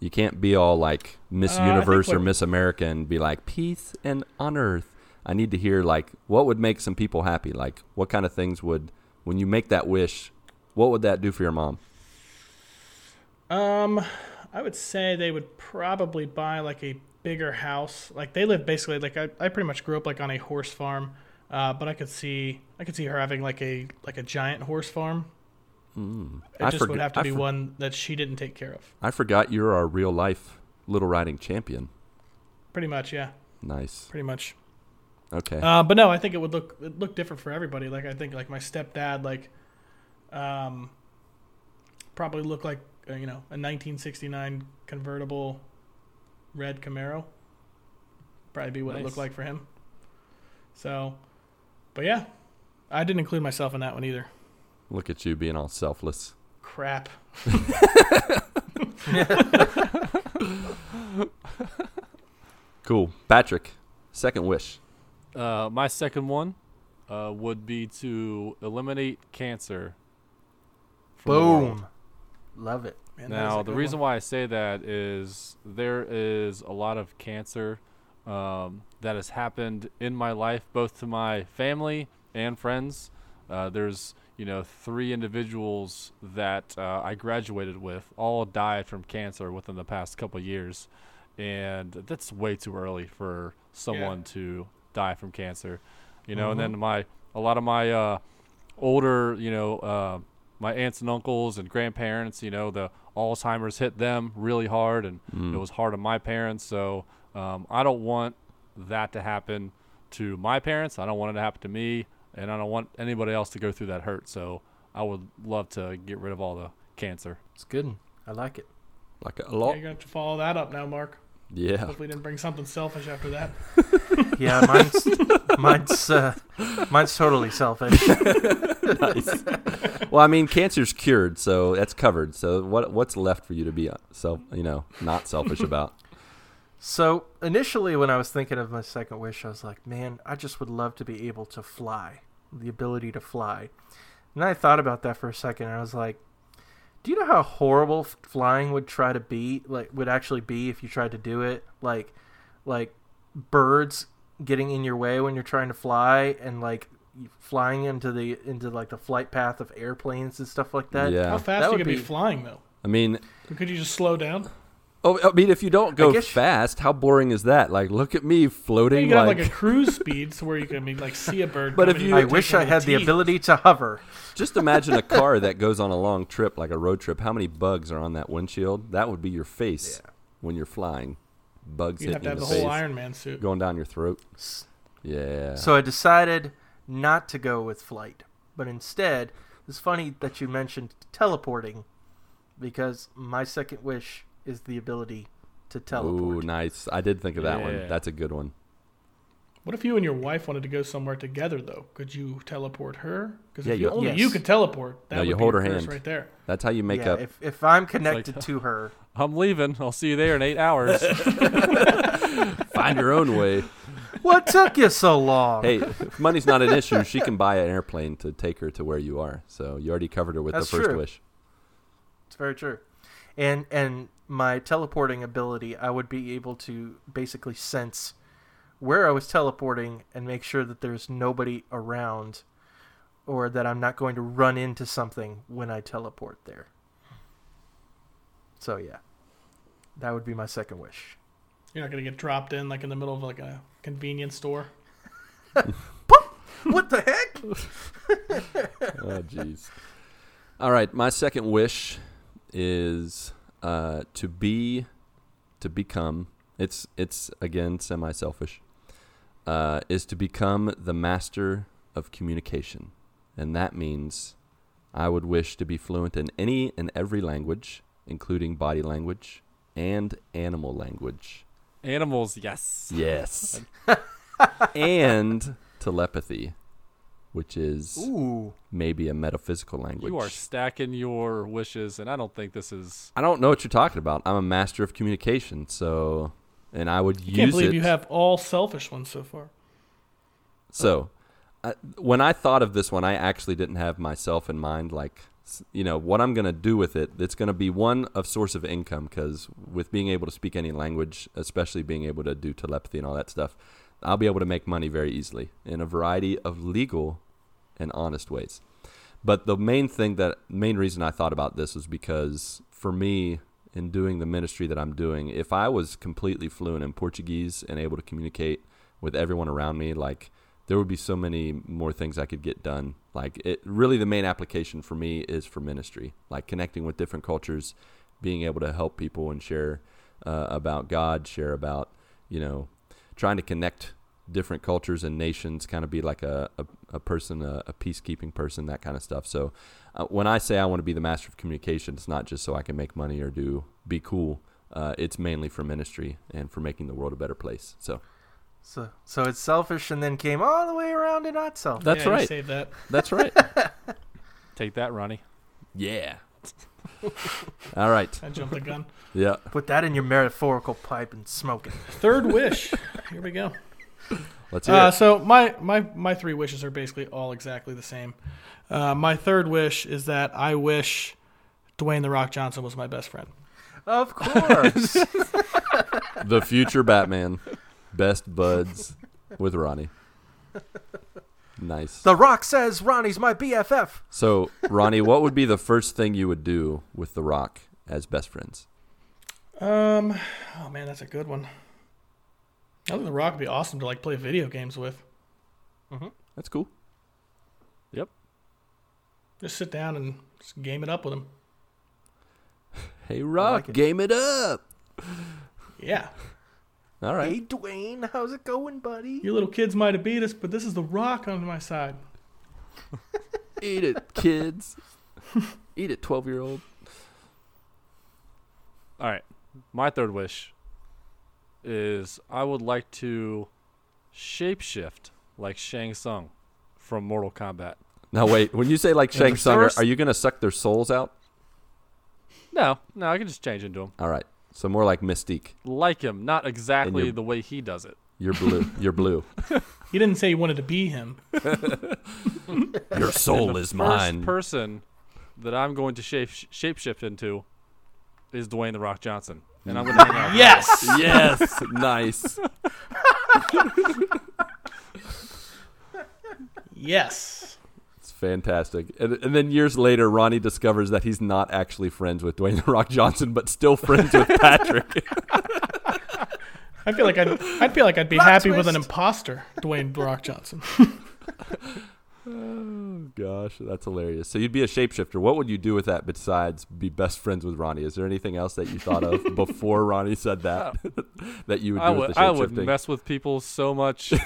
You can't be all like Miss
Uh, I think
Universe or Miss America and be like peace and on Earth. I need to hear like what would make some people happy. Like what kind of things would when you make that wish, what would that do for your mom?
Um, I would say they would probably buy like a bigger house. Like they live basically like I, I pretty much grew up like on a horse farm. Uh, but I could see I could see her having like a like a giant horse farm.
Mm.
It
I
just would have to
I
be
for-
one that she didn't take care of.
I forgot you're our real life little riding champion.
Pretty much, yeah,
Nice.
pretty much.
Okay.
Uh, but no, I think it would look it look different for everybody. Like I think like my stepdad like, um, probably look like uh, you know a 1969 convertible, red Camaro. Probably be what it looked like for him. So, but yeah, I didn't include myself in that one either.
Look at you being all selfless.
Crap.
Cool. Patrick, second wish.
Uh, my second one uh, would be to eliminate cancer. from the.
Boom. Love it.
Man,
Now, the reason
one.
why I say that is there is a lot of cancer um, that has happened in my life, both to my family and friends. Uh, there's, you know, three individuals that uh, I graduated with, all died from cancer within the past couple years, and that's way too early for someone to die from cancer. You know, and then my a lot of my uh, older, you know, uh, my aunts and uncles and grandparents, you know, the Alzheimer's hit them really hard, and
Mm.
it was hard on my parents. So um, I don't want that to happen to my parents. I don't want it to happen to me, and I don't want anybody else to go through that hurt. So I would love to get rid of all the cancer.
It's good. I like it.
Like a
Yeah,
lot.
you're gonna have to follow that up now, Marc.
Yeah.
Hopefully, didn't bring something selfish after that.
Yeah, mine's mine's uh, mine's totally selfish.
nice. Well, I mean, cancer's cured, so that's covered. So what what's left for you to be uh, self, you know, not selfish about?
So initially, when I was thinking of my second wish, I was like, man, I just would love to be able to fly, the ability to fly. And I thought about that for a second, and I was like, do you know how horrible flying would try to be? Like, would actually be if you tried to do it? Like, like birds getting in your way when you're trying to fly, and like flying into the into like the flight path of airplanes and stuff like that.
yeah.
How fast
that
you
would
could be
be-
flying though?
I mean,
Could you just slow down?
Oh, I mean, if you don't go fast, how boring is that? Like, look at me floating
could have
like.
like a cruise speed to where you can I mean, like see a bird.
But if you-
I wish I had the
teeth.
ability to hover.
just imagine a car that goes on a long trip, like a road trip. How many bugs are on that windshield? That would be your face when you're flying. Bugs
You'd have
hitting
to
you
have
in
the
the
whole
face,
Iron Man suit.
going down your throat. Yeah.
So I decided not to go with flight, but instead, it's funny that you mentioned teleporting because my second wish is the ability to teleport.
Ooh, nice. I did think of that one. That's a good one.
What if you and your wife wanted to go somewhere together though? Could you teleport her? Because
Yeah,
if you,
you-
only
Yes.
you could teleport, that
No,
would
you
be
hold her hand.
right there.
That's how you make
yeah,
up.
if if I'm connected to her,
I'm leaving. I'll see you there in eight hours.
Find your own way.
what took you so long?
Hey, if money's not an issue, she can buy an airplane to take her to where you are. So you already covered her with
That's
the first
true.
wish.
It's very true. And and my teleporting ability, I would be able to basically sense where I was teleporting and make sure that there's nobody around or that I'm not going to run into something when I teleport there. So yeah. That would be my second wish.
You're not gonna get dropped in like in the middle of like a convenience store.
what the heck?
Oh, jeez. All right, my second wish is uh, to be, to become. It's it's again semi-selfish. Uh, is to become the master of communication, and that means I would wish to be fluent in any and every language, including body language and animal language.
Animals, yes.
Yes. and telepathy, which is
Ooh.
maybe a metaphysical language.
You are stacking your wishes, and I don't think this is.
I don't know what you're talking about. I'm a master of communication, so and I would
I
use
can't believe
it.
you have all selfish ones so far.
So, I, when I thought of this one, I actually didn't have myself in mind. Like, you know, what I'm going to do with it. It's going to be one of source of income because with being able to speak any language, especially being able to do telepathy and all that stuff, I'll be able to make money very easily in a variety of legal and honest ways. But the main thing that main reason I thought about this was because for me in doing the ministry that I'm doing, if I was completely fluent in Portuguese and able to communicate with everyone around me, like there would be so many more things I could get done. Like it really the main application for me is for ministry, like connecting with different cultures, being able to help people and share uh, about God, share about, you know, trying to connect different cultures and nations, kind of be like a, a, a person, a, a, peacekeeping person, that kind of stuff. So uh, when I say I want to be the master of communication, it's not just so I can make money or do be cool. Uh, it's mainly for ministry and for making the world a better place. So.
So, so it's selfish, and then came all the way around to not selfish.
That's
yeah,
right.
Save that.
That's right.
Take that, Ronnie.
yeah. All right.
I jumped the gun.
Yeah.
Put that in your metaphorical pipe and smoke it.
Third wish. Here we go.
Let's hear
Uh,
it.
so my, my my three wishes are basically all exactly the same. Uh, my third wish is that I wish Dwayne the Rock Johnson was my best friend.
Of course.
The future Batman, best buds with Ronnie. Nice.
the Rock says Ronnie's my BFF.
So, Ronnie, what would be the first thing you would do with The Rock as best friends?
Um, oh man, that's a good one. I think The Rock would be awesome to like play video games with. Mm-hmm.
That's cool. Yep.
Just sit down and just game it up with him.
Hey, Rock,
like it.
game it up.
Yeah,
All right.
Hey Dwayne, how's it going, buddy?
you little kids might have beat us, but this is The Rock on my side.
Eat it, kids. Eat it, 12 year old.
All right. My third wish is I would like to shapeshift like Shang Tsung from Mortal Kombat.
Now, wait. When you say like Shang
the
Tsung, are,
first-
are you going to suck their souls out?
No, no, I can just change into him.
All right. So, more like Mystique.
Like him, not exactly the way he does it.
You're blue. You're blue.
He didn't say he wanted to be him.
Your soul
the
is
first
mine.
person that I'm going to shape shapeshift into is Dwayne the Rock Johnson, and I'm going to hang out.
Yes.
yes. Nice.
yes.
It's fantastic. And, and then years later, Ronnie discovers that he's not actually friends with Dwayne The Rock Johnson, but still friends with Patrick.
I feel like I'd, I'd feel like I'd be
Plot
happy with an
twist.
imposter, Dwayne The Rock Johnson.
Oh, gosh, that's hilarious. So you'd be a shapeshifter. What would you do with that besides be best friends with Ronnie? Is there anything else that you thought of before Ronnie said that that you would do
I
with
would, I would mess with people so much.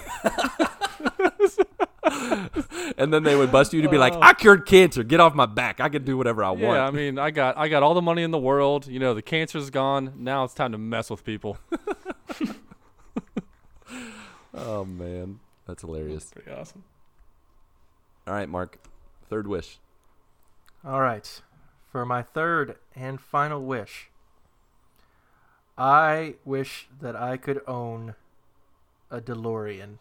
and then they would bust you to be like,
Oh.
"I cured cancer. Get off my back. I can do whatever I want." yeah.
I mean, I got I got all the money in the world. You know, the cancer's gone. Now it's time to mess with people.
oh man, that's hilarious.
Pretty awesome.
All right, Marc. Third wish.
All right. For my third and final wish, I wish that I could own a DeLorean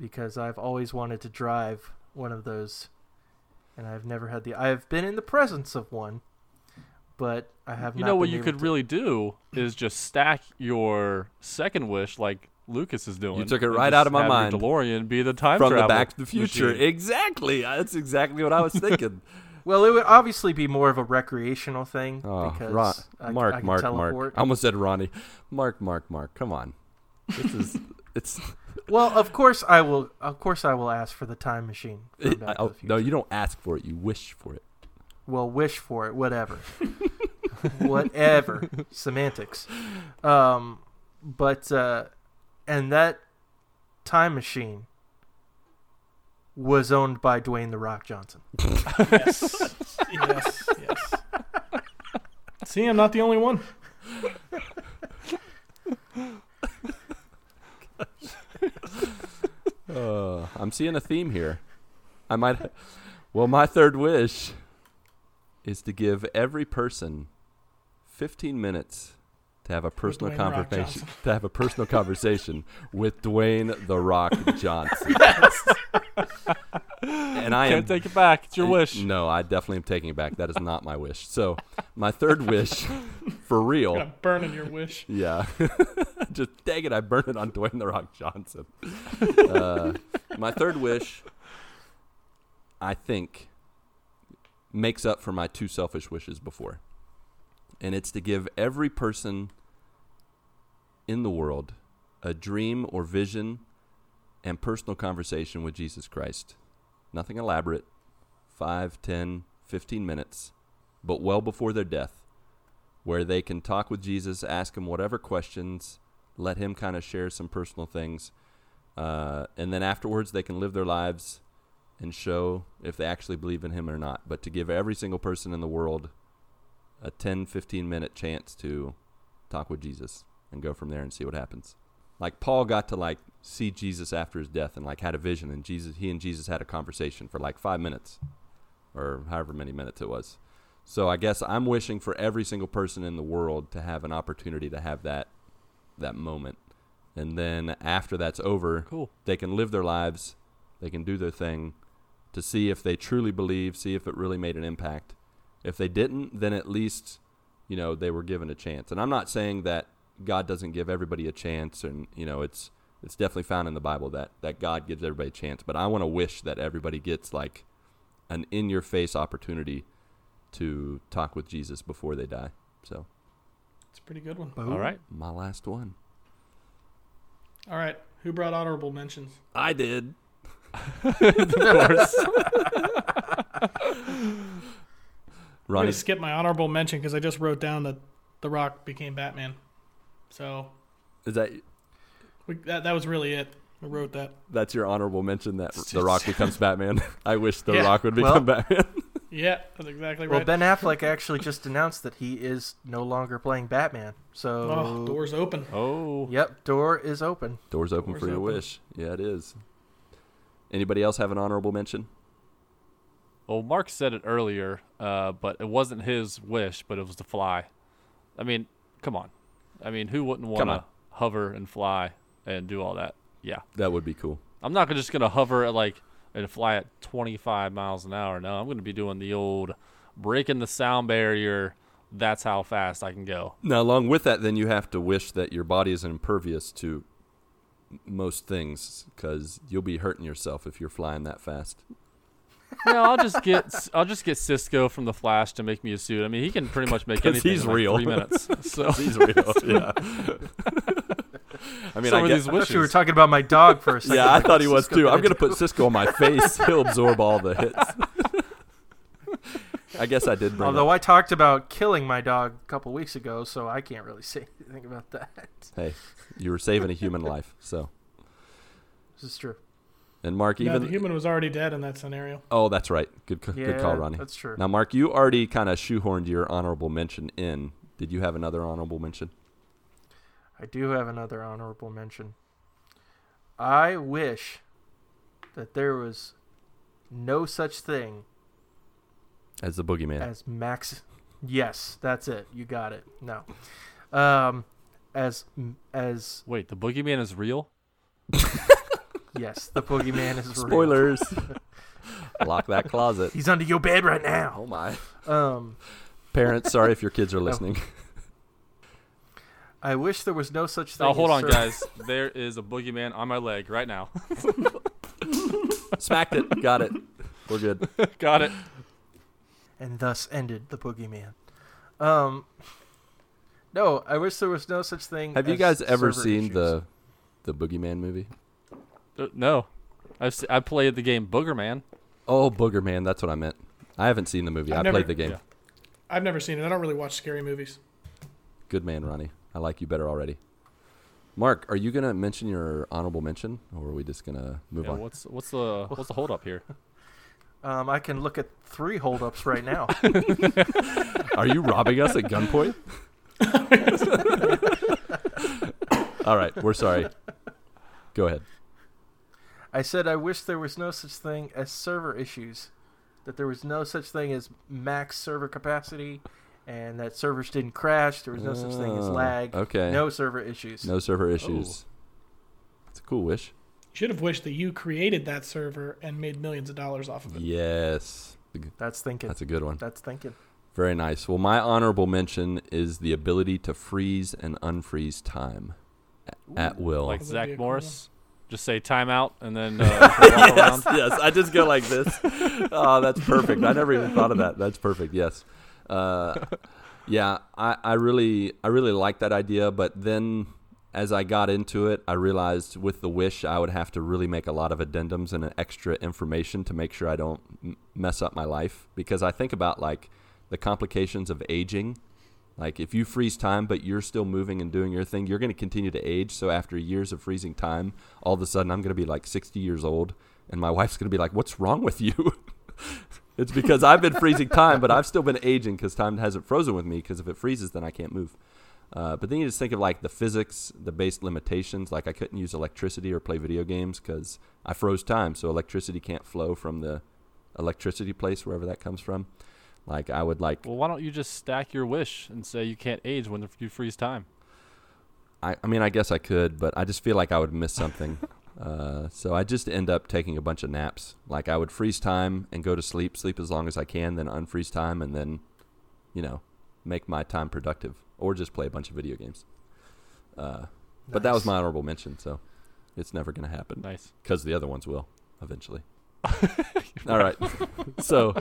because I've always wanted to drive one of those and I've never had the I've been in the presence of one but I have not.
You
not
know what
been
you could
to-
really do is just stack your second wish like Lucas is doing.
You took it right out of my mind.
DeLorean be the time
From the Back to the Future.
machine.
Exactly. That's exactly what I was thinking.
Well, it would obviously be more of a recreational thing
Oh,
because
Ron,
I,
Marc,
I
Marc,
teleport.
Marc. I almost said Ronnie. Marc, Marc, Marc. Come on. This is it's.
Well, of course I will. Of course I will ask for the time machine. from
it-
Back to
oh,
the
no, you don't ask for it. You wish for it.
Well, wish for it. Whatever. whatever. Semantics. Um, but uh, and that time machine was owned by Dwayne the Rock Johnson.
Yes. yes. Yes. See, I'm not the only one.
Uh, I'm seeing a theme here. I might. Well, my third wish is to give every person 15 minutes to have a personal
Dwayne The Rock
conversation. To have a personal conversation with Dwayne the Rock Johnson. and I am
Can't take it back. It's your
Uh,
wish.
No, I definitely am taking it back. That is not my wish. So, my third wish for real.
Gonna burn in your wish.
Yeah. Just dang it, I burned it on Dwayne the Rock Johnson. uh, my third wish, I think, makes up for my two selfish wishes before. And it's to give every person in the world a dream or vision and personal conversation with Jesus Christ. Nothing elaborate, 5, 10, 15 minutes, but well before their death where they can talk with Jesus, ask him whatever questions, let him kind of share some personal things, uh, and then afterwards they can live their lives and show if they actually believe in him or not. But to give every single person in the world a 10, 15 minute chance to talk with Jesus and go from there and see what happens. Like Paul got to like see Jesus after his death and like had a vision and Jesus he and Jesus had a conversation for like 5 minutes or however many minutes it was. So I guess I'm wishing for every single person in the world to have an opportunity to have that that moment. And then after that's over,
Cool.
they can live their lives, they can do their thing to see if they truly believe, see if it really made an impact. If they didn't, then at least, you know, they were given a chance. And I'm not saying that God doesn't give everybody a chance and, you know, it's it's definitely found in the Bible that that God gives everybody a chance, but I want to wish that everybody gets like an in your face opportunity to talk with Jesus before they die. So,
It's a pretty good one.
All right.
my last one.
All right. Who brought honorable mentions?
I did.
of course.
I'm gonna skip my honorable mention because I just wrote down that The Rock became Batman. So
is that
we, that that was really it. I wrote that.
that's your honorable mention that The Rock becomes Batman? I wish The
Yeah.
Rock would
Well-
become Batman.
Yeah, that's exactly right. Well.
Ben Affleck actually just announced that he is no longer playing Batman. So,
oh, doors open.
Oh.
yep, door is open.
Doors open
Doors
for your wish. Yeah, it is. Anybody else have an honorable mention?
Well, Marc said it earlier, uh, but it wasn't his wish, but it was to fly. I mean, come on. I mean, who wouldn't want to hover and fly and do all that? Yeah.
That would be cool.
I'm not just going to hover at like and fly at 25 miles an hour. No, I'm going to be doing the old breaking the sound barrier. That's how fast I can go.
Now, along with that, then you have to wish that your body is impervious to most things because you'll be hurting yourself if you're flying that fast.
No, I'll just get I'll just get Cisco from the Flash to make me a suit. I mean, he can pretty much make anything
he's
in like
real.
three minutes. So
He's real. yeah. I mean,
Some
I
of
guess,
these
I thought you were talking about my dog for a second.
yeah, I
Like,
thought he was
Cisco
too. I'm
gonna
gonna put Cisco on my face. He'll absorb all the hits. I guess I did bring.
Although
up,
I talked about killing my dog a couple weeks ago, so I can't really say anything about that.
hey, you were saving a human life. So,
This is true.
And Marc,
No,
even
the human was already dead in that scenario.
oh, that's right. Good, c-
Yeah,
good call, Ronnie.
That's true.
Now, Marc, you already kind of shoehorned your honorable mention in. Did you have another honorable mention?
I do have another honorable mention. I wish that there was no such thing
As the boogeyman.
as Max. Yes, that's it. You got it. No, um, as as
Wait, the boogeyman is real?
yes, the boogeyman is real.
Spoilers. Lock that closet.
He's under your bed right now.
Oh my.
Um,
Parents, sorry if your kids are listening.
I wish there was no such thing.
Oh, hold
as
on,
sur-
guys. There is a boogeyman on my leg right now.
Smacked it. Got it. We're good.
Got it.
and thus ended the boogeyman. Um, no, I wish there was no such thing.
Have you
as
guys ever
server
seen
issues.
the the boogeyman movie?
Uh, no, I've se- I played the game Boogerman.
Oh, Booger Man. That's what I meant. I haven't seen the movie.
I've
I
never-
played the game.
yeah.
I've never seen it. I don't really watch scary movies.
Good man, Ronnie. I like you better already. Marc, are you gonna mention your honorable mention, or are we just gonna move
Yeah,
on?
what's what's the what's the hold up here?
Um, I can look at three holdups right now.
Are you robbing us at gunpoint? All right, we're sorry. Go ahead.
I said I wish there was no such thing as server issues, that there was no such thing as max server capacity, and that servers didn't crash. There was no such thing as
Oh,
lag.
Okay.
No server issues.
No server oh. issues. It's a cool wish.
You should have wished that you created that server and made millions of dollars off of it.
Yes.
That's thinking.
That's a good one.
That's thinking.
Very nice. Well, my honorable mention is the ability to freeze and unfreeze time a- at will.
Like
That would be
Zach
a cool
Morris. Just say timeout and then uh,
yes, yes. I just go like this. Oh, that's perfect. I never even thought of that. That's perfect. Yes. Uh, yeah, I, I really, I really like that idea. But then, as I got into it, I realized with the wish, I would have to really make a lot of addendums and extra information to make sure I don't m- mess up my life. Because I think about like the complications of aging. Like if you freeze time, but you're still moving and doing your thing, you're going to continue to age. So after years of freezing time, all of a sudden I'm going to be like 60 years old, and my wife's going to be like, "What's wrong with you?" it's because I've been freezing time, but I've still been aging because time hasn't frozen with me. Because if it freezes, then I can't move. Uh, but then you just think of like the physics, the base limitations. Like I couldn't use electricity or play video games because I froze time, so electricity can't flow from the electricity place wherever that comes from. Like I would like
Well, why don't you just stack your wish and say you can't age when you freeze time?
I, I mean, I guess I could, but I just feel like I would miss something. uh, so I just end up taking a bunch of naps. Like I would freeze time and go to sleep, sleep as long as I can, then unfreeze time, and then, you know, make my time productive, or just play a bunch of video games. Uh, But that was my honorable mention, so it's never going to happen
Nice.
because the other ones will eventually. All right. so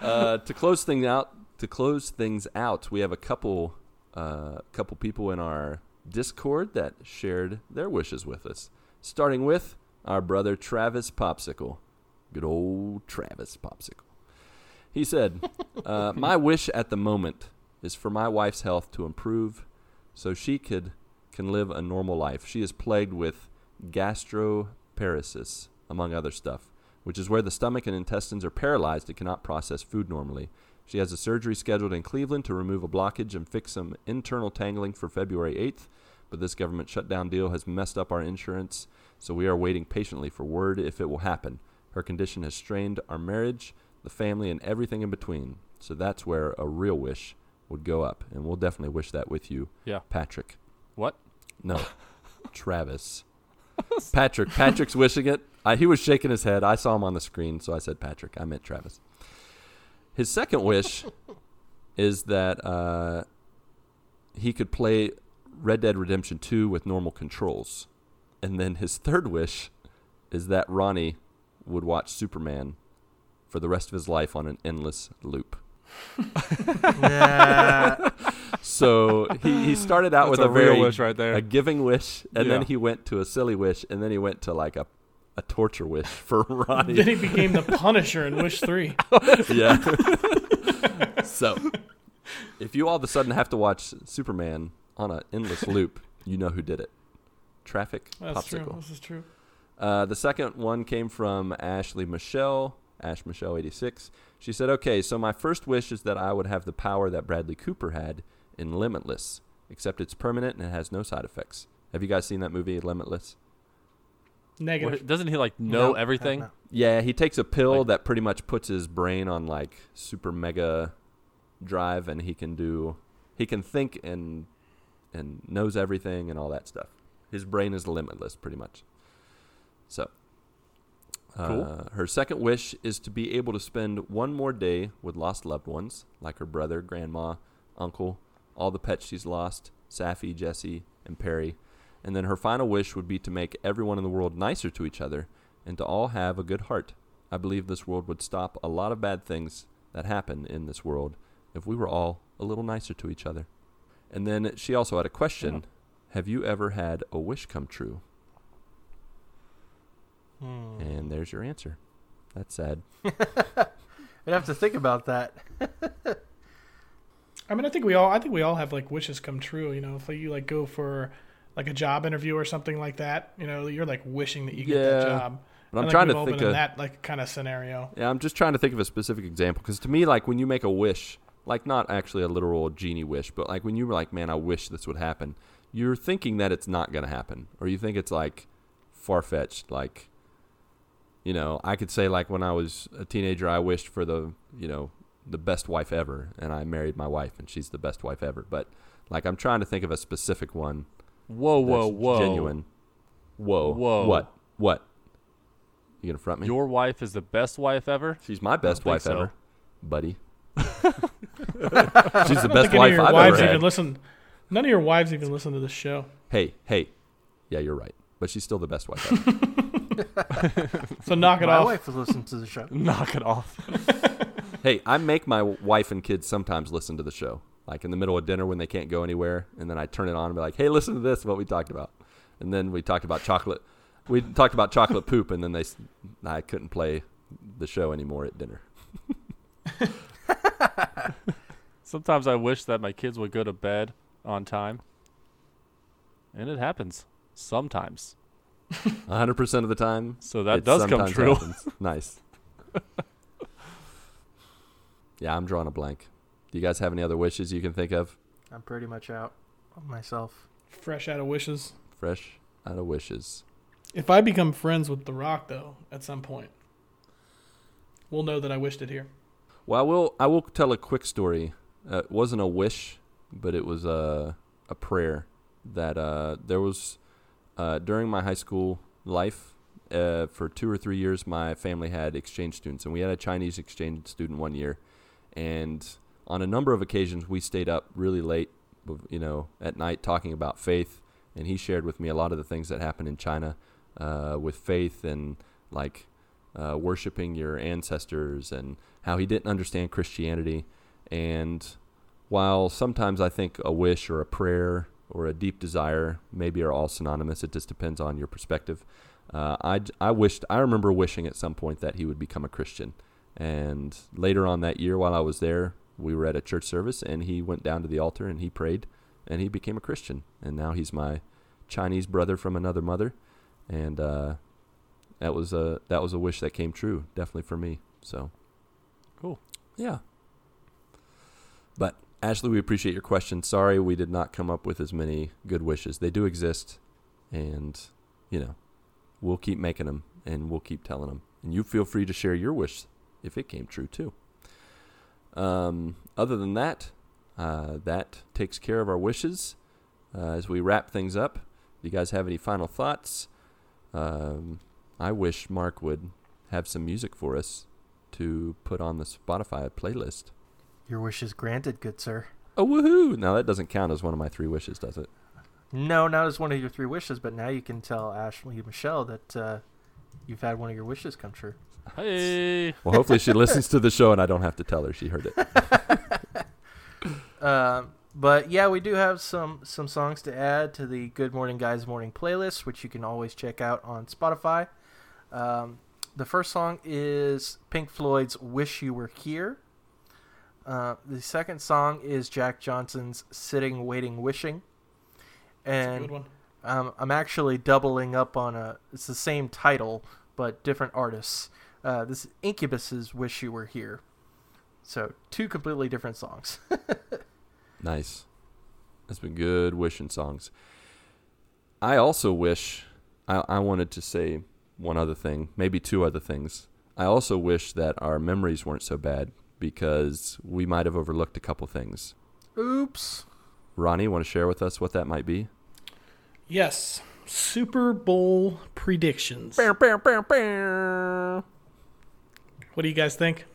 uh, to close things out, to close things out, we have a couple, uh, couple people in our Discord that shared their wishes with us. Starting with our brother Travis Popsicle, good old Travis Popsicle. He said, uh, "My wish at the moment is for my wife's health to improve, so she could can live a normal life. She is plagued with gastroparesis, among other stuff, which is where the stomach and intestines are paralyzed and cannot process food normally. She has a surgery scheduled in Cleveland to remove a blockage and fix some internal tangling for February 8th, but this government shutdown deal has messed up our insurance, so we are waiting patiently for word if it will happen. Her condition has strained our marriage, the family, and everything in between. So that's where a real wish would go up, and we'll definitely wish that with you,
Yeah.
Patrick.
What?
No, Travis. Patrick. Patrick's wishing it. I, he was shaking his head. I saw him on the screen, so I said Patrick. I meant Travis. His second wish is that uh, he could play Red Dead Redemption 2 with normal controls. And then his third wish is that Ronnie would watch Superman for the rest of his life on an endless loop.
Yeah.
So he, he started out with a,
a real
very
wish right there.
a giving wish, and then he went to a silly wish, and then he went to like a, a torture wish for Ronnie.
Then he became the Punisher in Wish Three.
yeah. so, if you all of a sudden have to watch Superman on an endless loop, you know who did it. Travis
That's true.
popsicle.
This is true.
Uh, the second one came from Ashley Michelle, Ash Michelle 86. She said, Okay, so my first wish is that I would have the power that Bradley Cooper had in Limitless, except it's permanent and it has no side effects. Have you guys seen that movie, Limitless?
Negative.
What, doesn't he like know
No,
everything?
no.
Yeah, he takes a pill
Like-
that pretty much puts his brain on like super mega drive and he can do he can think and and knows everything and all that stuff. His brain is limitless pretty much. So
Cool.
Uh, her second wish is to be able to spend one more day with lost loved ones, like her brother, grandma, uncle, all the pets she's lost, Safi, Jesse, and Perry. And then her final wish would be to make everyone in the world nicer to each other and to all have a good heart. I believe this world would stop a lot of bad things that happen in this world if we were all a little nicer to each other. And then she also had a question Have you ever had a wish come true?
Hmm.
And there's your answer. That's sad.
I'd have to think about that.
I mean, I think we all. I think we all have like wishes come true. You know, if like, you like go for like a job interview or something like that, you know, you're like wishing that you get that job.
But I'm
I think
trying to think of
that like kind of scenario.
Yeah, I'm just trying to think of a specific example because to me, like when you make a wish, like not actually a literal genie wish, but like when you were like, "Man, I wish this would happen," you're thinking that it's not gonna happen, or you think it's like far fetched. Like, you know, I could say like when I was a teenager, I wished for the you know the best wife ever, and I married my wife, and she's the best wife ever. But like, I'm trying to think of a specific one.
Whoa, whoa,
that's
whoa.
Genuine. Whoa.
Whoa.
What? What? You gonna front me?
Your wife is the best wife ever?
She's my best wife
so.
ever, buddy. She's the
I don't
best
think any
wife
of your
I've
wives
ever
even
had.
listen. None of your wives even listen to this show.
Hey, hey. Yeah, you're right. But she's still the best wife ever.
So knock it
My
off.
wife listens to the show.
Knock it off.
hey, I make my wife and kids sometimes listen to the show. Like in the middle of dinner when they can't go anywhere, and then I turn it on and be like, "Hey, listen to this. What we talked about." And then we talked about chocolate. We talked about chocolate poop, and then they, s- I couldn't play the show anymore at dinner.
Sometimes I wish that my kids would go to bed on time. And it happens. Sometimes.
hundred percent of the time,
So that does come
sometimes
true.
Nice. yeah, I'm drawing a blank. Do you guys have any other wishes you can think of?
I'm pretty much out on myself.
Fresh out of wishes.
Fresh out of wishes.
If I become friends with The Rock, though, at some point, we'll know that I wished it here.
Well, I will. I will tell a quick story. Uh, it wasn't a wish, but it was a a prayer that uh, there was uh, during my high school life. Uh, for two or three years, my family had exchange students, and we had a Chinese exchange student one year. And on a number of occasions, we stayed up really late, you know, at night talking about faith. And he shared with me a lot of the things that happened in China uh, with faith and like uh, worshiping your ancestors and how he didn't understand Christianity. And while sometimes I think a wish or a prayer or a deep desire maybe are all synonymous, it just depends on your perspective. Uh, I, I wished, I remember wishing at some point that he would become a Christian. And later on that year, while I was there, we were at a church service and he went down to the altar and he prayed and he became a Christian. And now he's my Chinese brother from another mother. And, uh, that was a that was a wish that came true, definitely for me. So,
Cool.
Yeah. But Ashley, we appreciate your question. Sorry, we did not come up with as many good wishes. They do exist, and you know, we'll keep making them, and we'll keep telling them. And you feel free to share your wish if it came true too. Um, other than that, uh, that takes care of our wishes. Uh, as we wrap things up, do you guys have any final thoughts? Um, I wish Marc would have some music for us to put on the Spotify playlist.
Your wish is granted, good sir.
Oh, woohoo! Now that doesn't count as one of my three wishes, does it?
No, not as one of your three wishes, but now you can tell Ashley and Michelle that uh, you've had one of your wishes come true.
Hey.
Well, hopefully she listens to the show and I don't have to tell her she heard it.
Um, but yeah, we do have some some songs to add to the Good Morning Guys Morning playlist, which you can always check out on Spotify. Um, the first song is Pink Floyd's "Wish You Were Here." Uh, the second song is Jack Johnson's "Sitting, Waiting, Wishing,"
That's a
and
good one.
um, I'm actually doubling up on a. It's the same title, but different artists. Uh, this is Incubus's "Wish You Were Here." So two completely different songs.
Nice. That's been good wishing songs. I also wish, I, I wanted to say one other thing, maybe two other things. I also wish that our memories weren't so bad because we might have overlooked a couple things.
Oops.
Ronnie, want to share with us what that might be?
Yes. Super Bowl predictions. What do you guys think?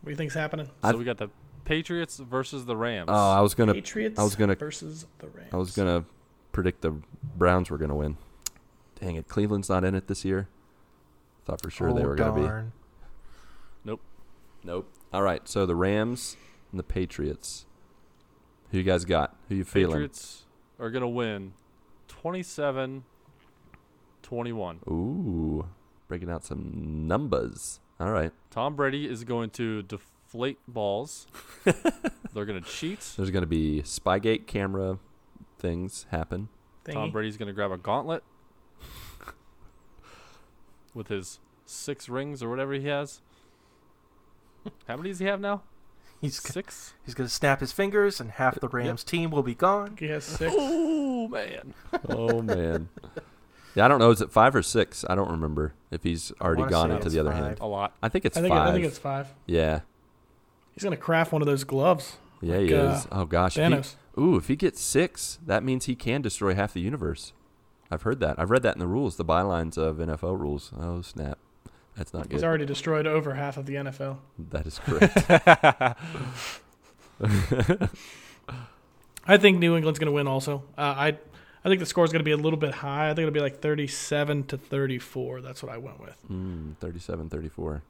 What do you think's happening?
So
I've-
we got the Patriots versus the Rams.
Oh, I was gonna,
Patriots
I was gonna-
versus the Rams.
I was gonna predict the Browns were gonna win. Dang it, Cleveland's not in it this year. Thought for sure they
Oh,
were gonna be.
darn.
Nope. All right, so the Rams and the Patriots. Who you guys got? Who you feeling?
Patriots are going to win 27 21.
Ooh, breaking out some numbers. All right,
Tom Brady is going to deflate balls. They're going to cheat.
there's gonna be Spygate camera things happen.
Tom Brady's going to grab a gauntlet with his six rings or whatever he has. How many does he have now?
He's g-
Six?
he's gonna snap his fingers, and half the Rams team will be gone.
He has six.
Oh, man.
Oh man. Yeah, I don't know. Is it five or six? I don't remember if he's already gone
say
into the other
five.
hand.
A lot.
I think it's
I think
five.
I think it's five.
yeah,
He's gonna craft one of those gloves.
yeah,
Like,
he
uh,
is. Oh gosh. If he- ooh, if he gets six, that means he can destroy half the universe. I've heard that. I've read that in the rules, the bylines of NFL rules. Oh snap, that's not
He's
good.
He's already destroyed over half of the NFL.
That is correct.
I think New England's going to win. Also, uh, I I think the score is going to be a little bit high. I think it'll be like 37 to 34. That's what I went with.
Mm, 37-34.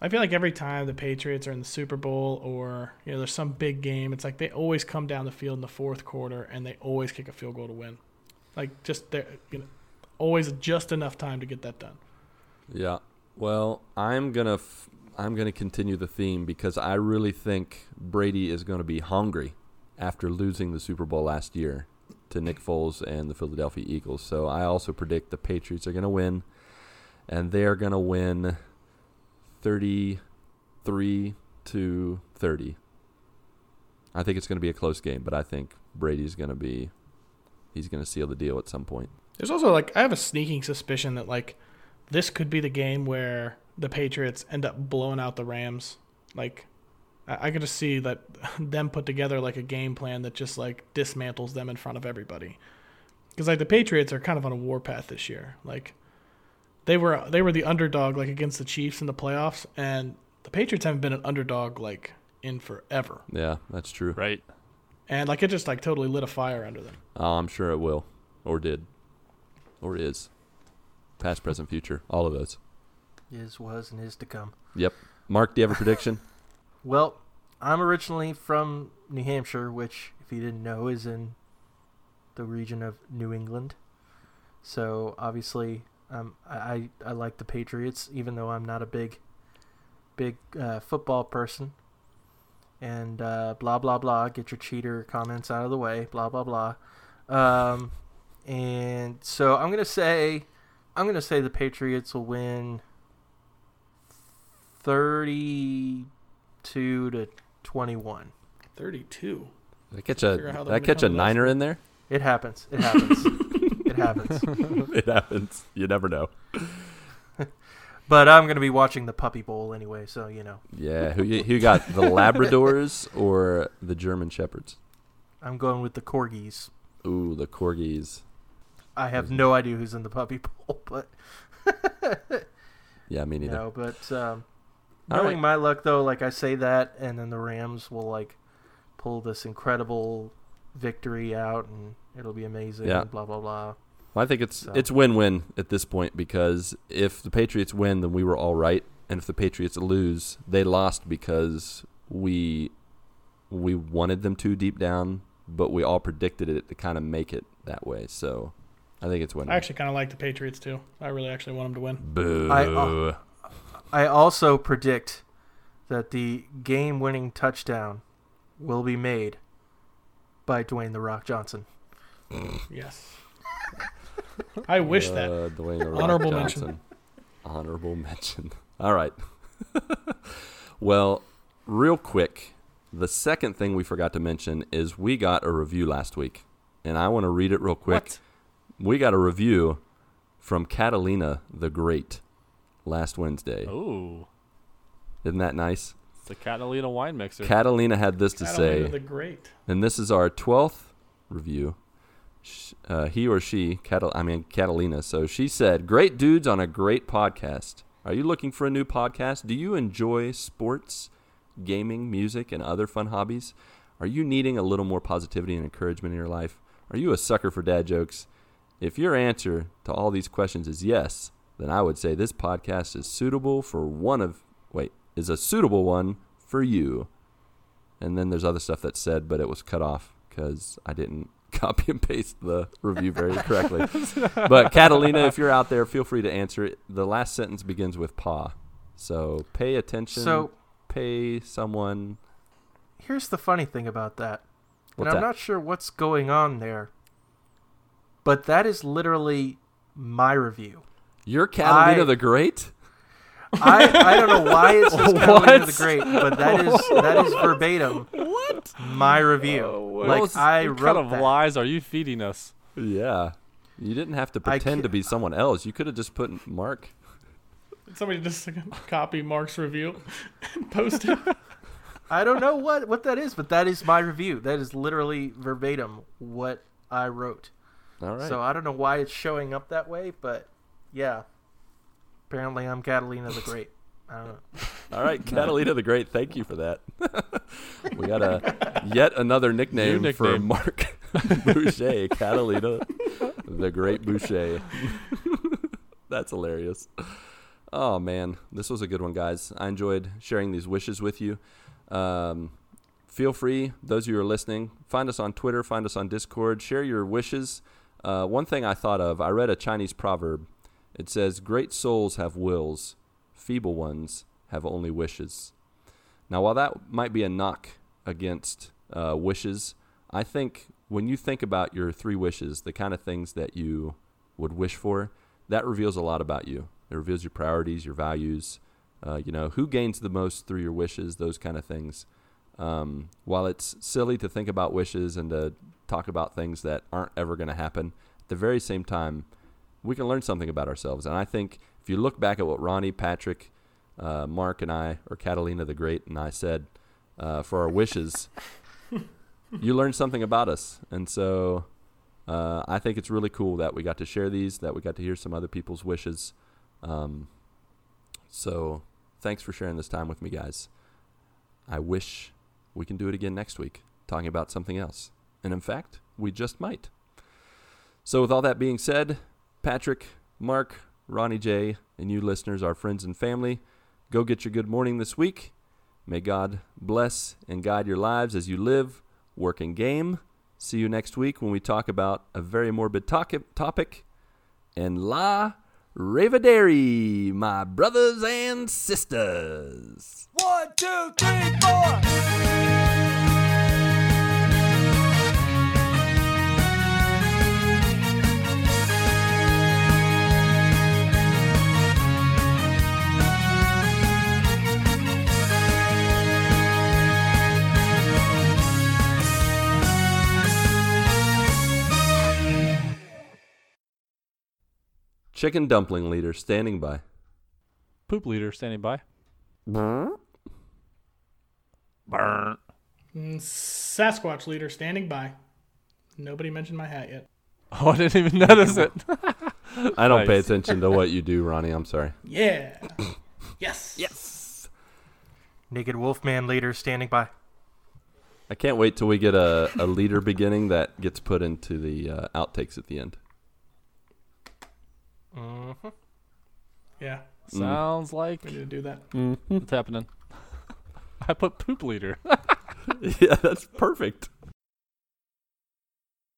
I feel like every time the Patriots are in the Super Bowl or you know there's some big game, it's like they always come down the field in the fourth quarter and they always kick a field goal to win. Like just there, you know, always just enough time to get that done.
Yeah. Well, I'm gonna f- I'm gonna continue the theme because I really think Brady is gonna be hungry after losing the Super Bowl last year to Nick Foles and the Philadelphia Eagles. So I also predict the Patriots are gonna win, and they're gonna win 33 to 30. I think it's gonna be a close game, but I think Brady's gonna be he's gonna seal the deal at some point.
There's also like I have a sneaking suspicion that like this could be the game where the Patriots end up blowing out the Rams. Like I, I could just see that them put together like a game plan that just like dismantles them in front of everybody. Because like the Patriots are kind of on a warpath this year. Like they were they were the underdog like against the Chiefs in the playoffs, and the Patriots haven't been an underdog like in forever.
Yeah, that's true.
Right.
And like it just like totally lit a fire under them.
Oh, I'm sure it will, or did, or is. Past, present, future, all of those.
Is, was, and is to come.
Yep. Marc, do you have a prediction?
Well, I'm originally from New Hampshire, which, if you didn't know, is in the region of New England. So obviously, um, I, I like the Patriots, even though I'm not a big, big uh, football person. And uh, blah blah blah. Get your cheater comments out of the way. Blah blah blah. Um, and so I'm gonna say, I'm gonna say the Patriots will win. Thirty-two to twenty-one.
Thirty-two.
Did I catch a
out
did I catch a
come to that.
niner in there?
It happens. It happens. it happens.
it happens. You never know.
But I'm gonna be watching the Puppy Bowl anyway, so you know
Yeah. Who you, who you got? The Labradors or the German Shepherds?
I'm going with the Corgis.
Ooh, the Corgis.
I have no idea who's in the Puppy Bowl, but
Yeah, me neither.
know, but um,
All
knowing
right.
my luck though, like I say that, and then the Rams will like pull this incredible victory out, and it'll be amazing.
Yeah.
Blah blah blah.
Well, I think it's
So.
it's win-win at this point because if the Patriots win, then we were all right, and if the Patriots lose, they lost because we we wanted them to deep down, but we all predicted it to kind of make it that way. So I think it's win.
I actually kind of like the Patriots too. I really actually want them to win.
Boo.
I, uh, I also predict that the game-winning touchdown will be made by Dwayne the Rock Johnson.
Yes. I wish that.
Uh, Dwayne The Rock
Honorable mention.
Honorable mention. All right. well, real quick, the second thing we forgot to mention is we got a review last week, and I want to read it real quick.
What?
We got a review from Catalina the Great last Wednesday.
Ooh.
Isn't that nice?
It's a Catalina wine mixer.
Catalina had this to
Catalina
say.
the Great.
And this is our twelfth review. Uh, he or she, Catal- I mean Catalina. So she said, "Great dudes on a great podcast. Are you looking for a new podcast? Do you enjoy sports, gaming, music, and other fun hobbies? Are you needing a little more positivity and encouragement in your life? Are you a sucker for dad jokes? If your answer to all these questions is yes, then I would say this podcast is suitable for one of wait is a suitable one for you." And then there's other stuff that's said, but it was cut off because I didn't copy and paste the review very correctly. but Catalina, if you're out there, feel free to answer it. The last sentence begins with "pa," so pay attention.
So
pay someone.
here's the funny thing about that.
What's
and I'm
that?
not sure what's going on there. But that is literally my review.
You're Catalina
I-
the Great.
I, I don't know why it says Catalina the Great, but that is that is verbatim
what?
my review.
Oh, what
like
was-
I
what
wrote
kind of
that.
lies are you feeding us?
Yeah, you didn't have to pretend to be someone else. You could have just put Marc.
Somebody just copy Marc's review and post it.
I don't know what what that is, but that is my review. That is literally verbatim what I wrote.
All right.
So I don't know why it's showing up that way, but yeah. Apparently I'm Catalina the Great. I don't know.
All right, Catalina the Great. Thank you for that. we got a yet another nickname,
New
for. Marc Boucher, Catalina, the Great Boucher. That's hilarious. Oh man, this was a good one, guys. I enjoyed sharing these wishes with you. Um, feel free, those of you who are listening, find us on Twitter, find us on Discord, share your wishes. Uh, one thing I thought of, I read a Chinese proverb. It says, "Great souls have wills, feeble ones have only wishes." Now, while that might be a knock against uh, wishes, I think when you think about your three wishes, the kind of things that you would wish for, that reveals a lot about you. It reveals your priorities, your values. Uh, you know, who gains the most through your wishes, those kind of things. Um, while it's silly to think about wishes and to talk about things that aren't ever going to happen, at the very same time, we can learn something about ourselves. And I think if you look back at what Ronnie, Patrick, uh, Marc, and I, or Catalina the Great, and I said uh, for our wishes, you learned something about us. And so uh, I think it's really cool that we got to share these, that we got to hear some other people's wishes. Um, so thanks for sharing this time with me, guys. I wish we can do it again next week, talking about something else. And in fact, we just might. So, with all that being said, Patrick, Marc, Ronnie J, and you listeners, our friends and family, go get your good morning this week. May God bless and guide your lives as you live, work, and game. See you next week when we talk about a very morbid topic. And la Ravadary, my brothers and sisters.
One, two, three, four.
Chicken dumpling leader standing by.
Poop leader standing by.
Mm, Sasquatch leader standing by. Nobody mentioned my hat yet.
Oh, I didn't even notice it.
I don't pay attention to what you do, Ronnie. I'm sorry.
Yeah. yes.
Yes.
Naked Wolfman leader standing by.
I can't wait till we get a, a leader beginning that gets put into the uh, outtakes at the end.
Hmm
Yeah.
Sounds like
We need to do that.
mm it's happening. I put poop leader.
yeah, that's perfect.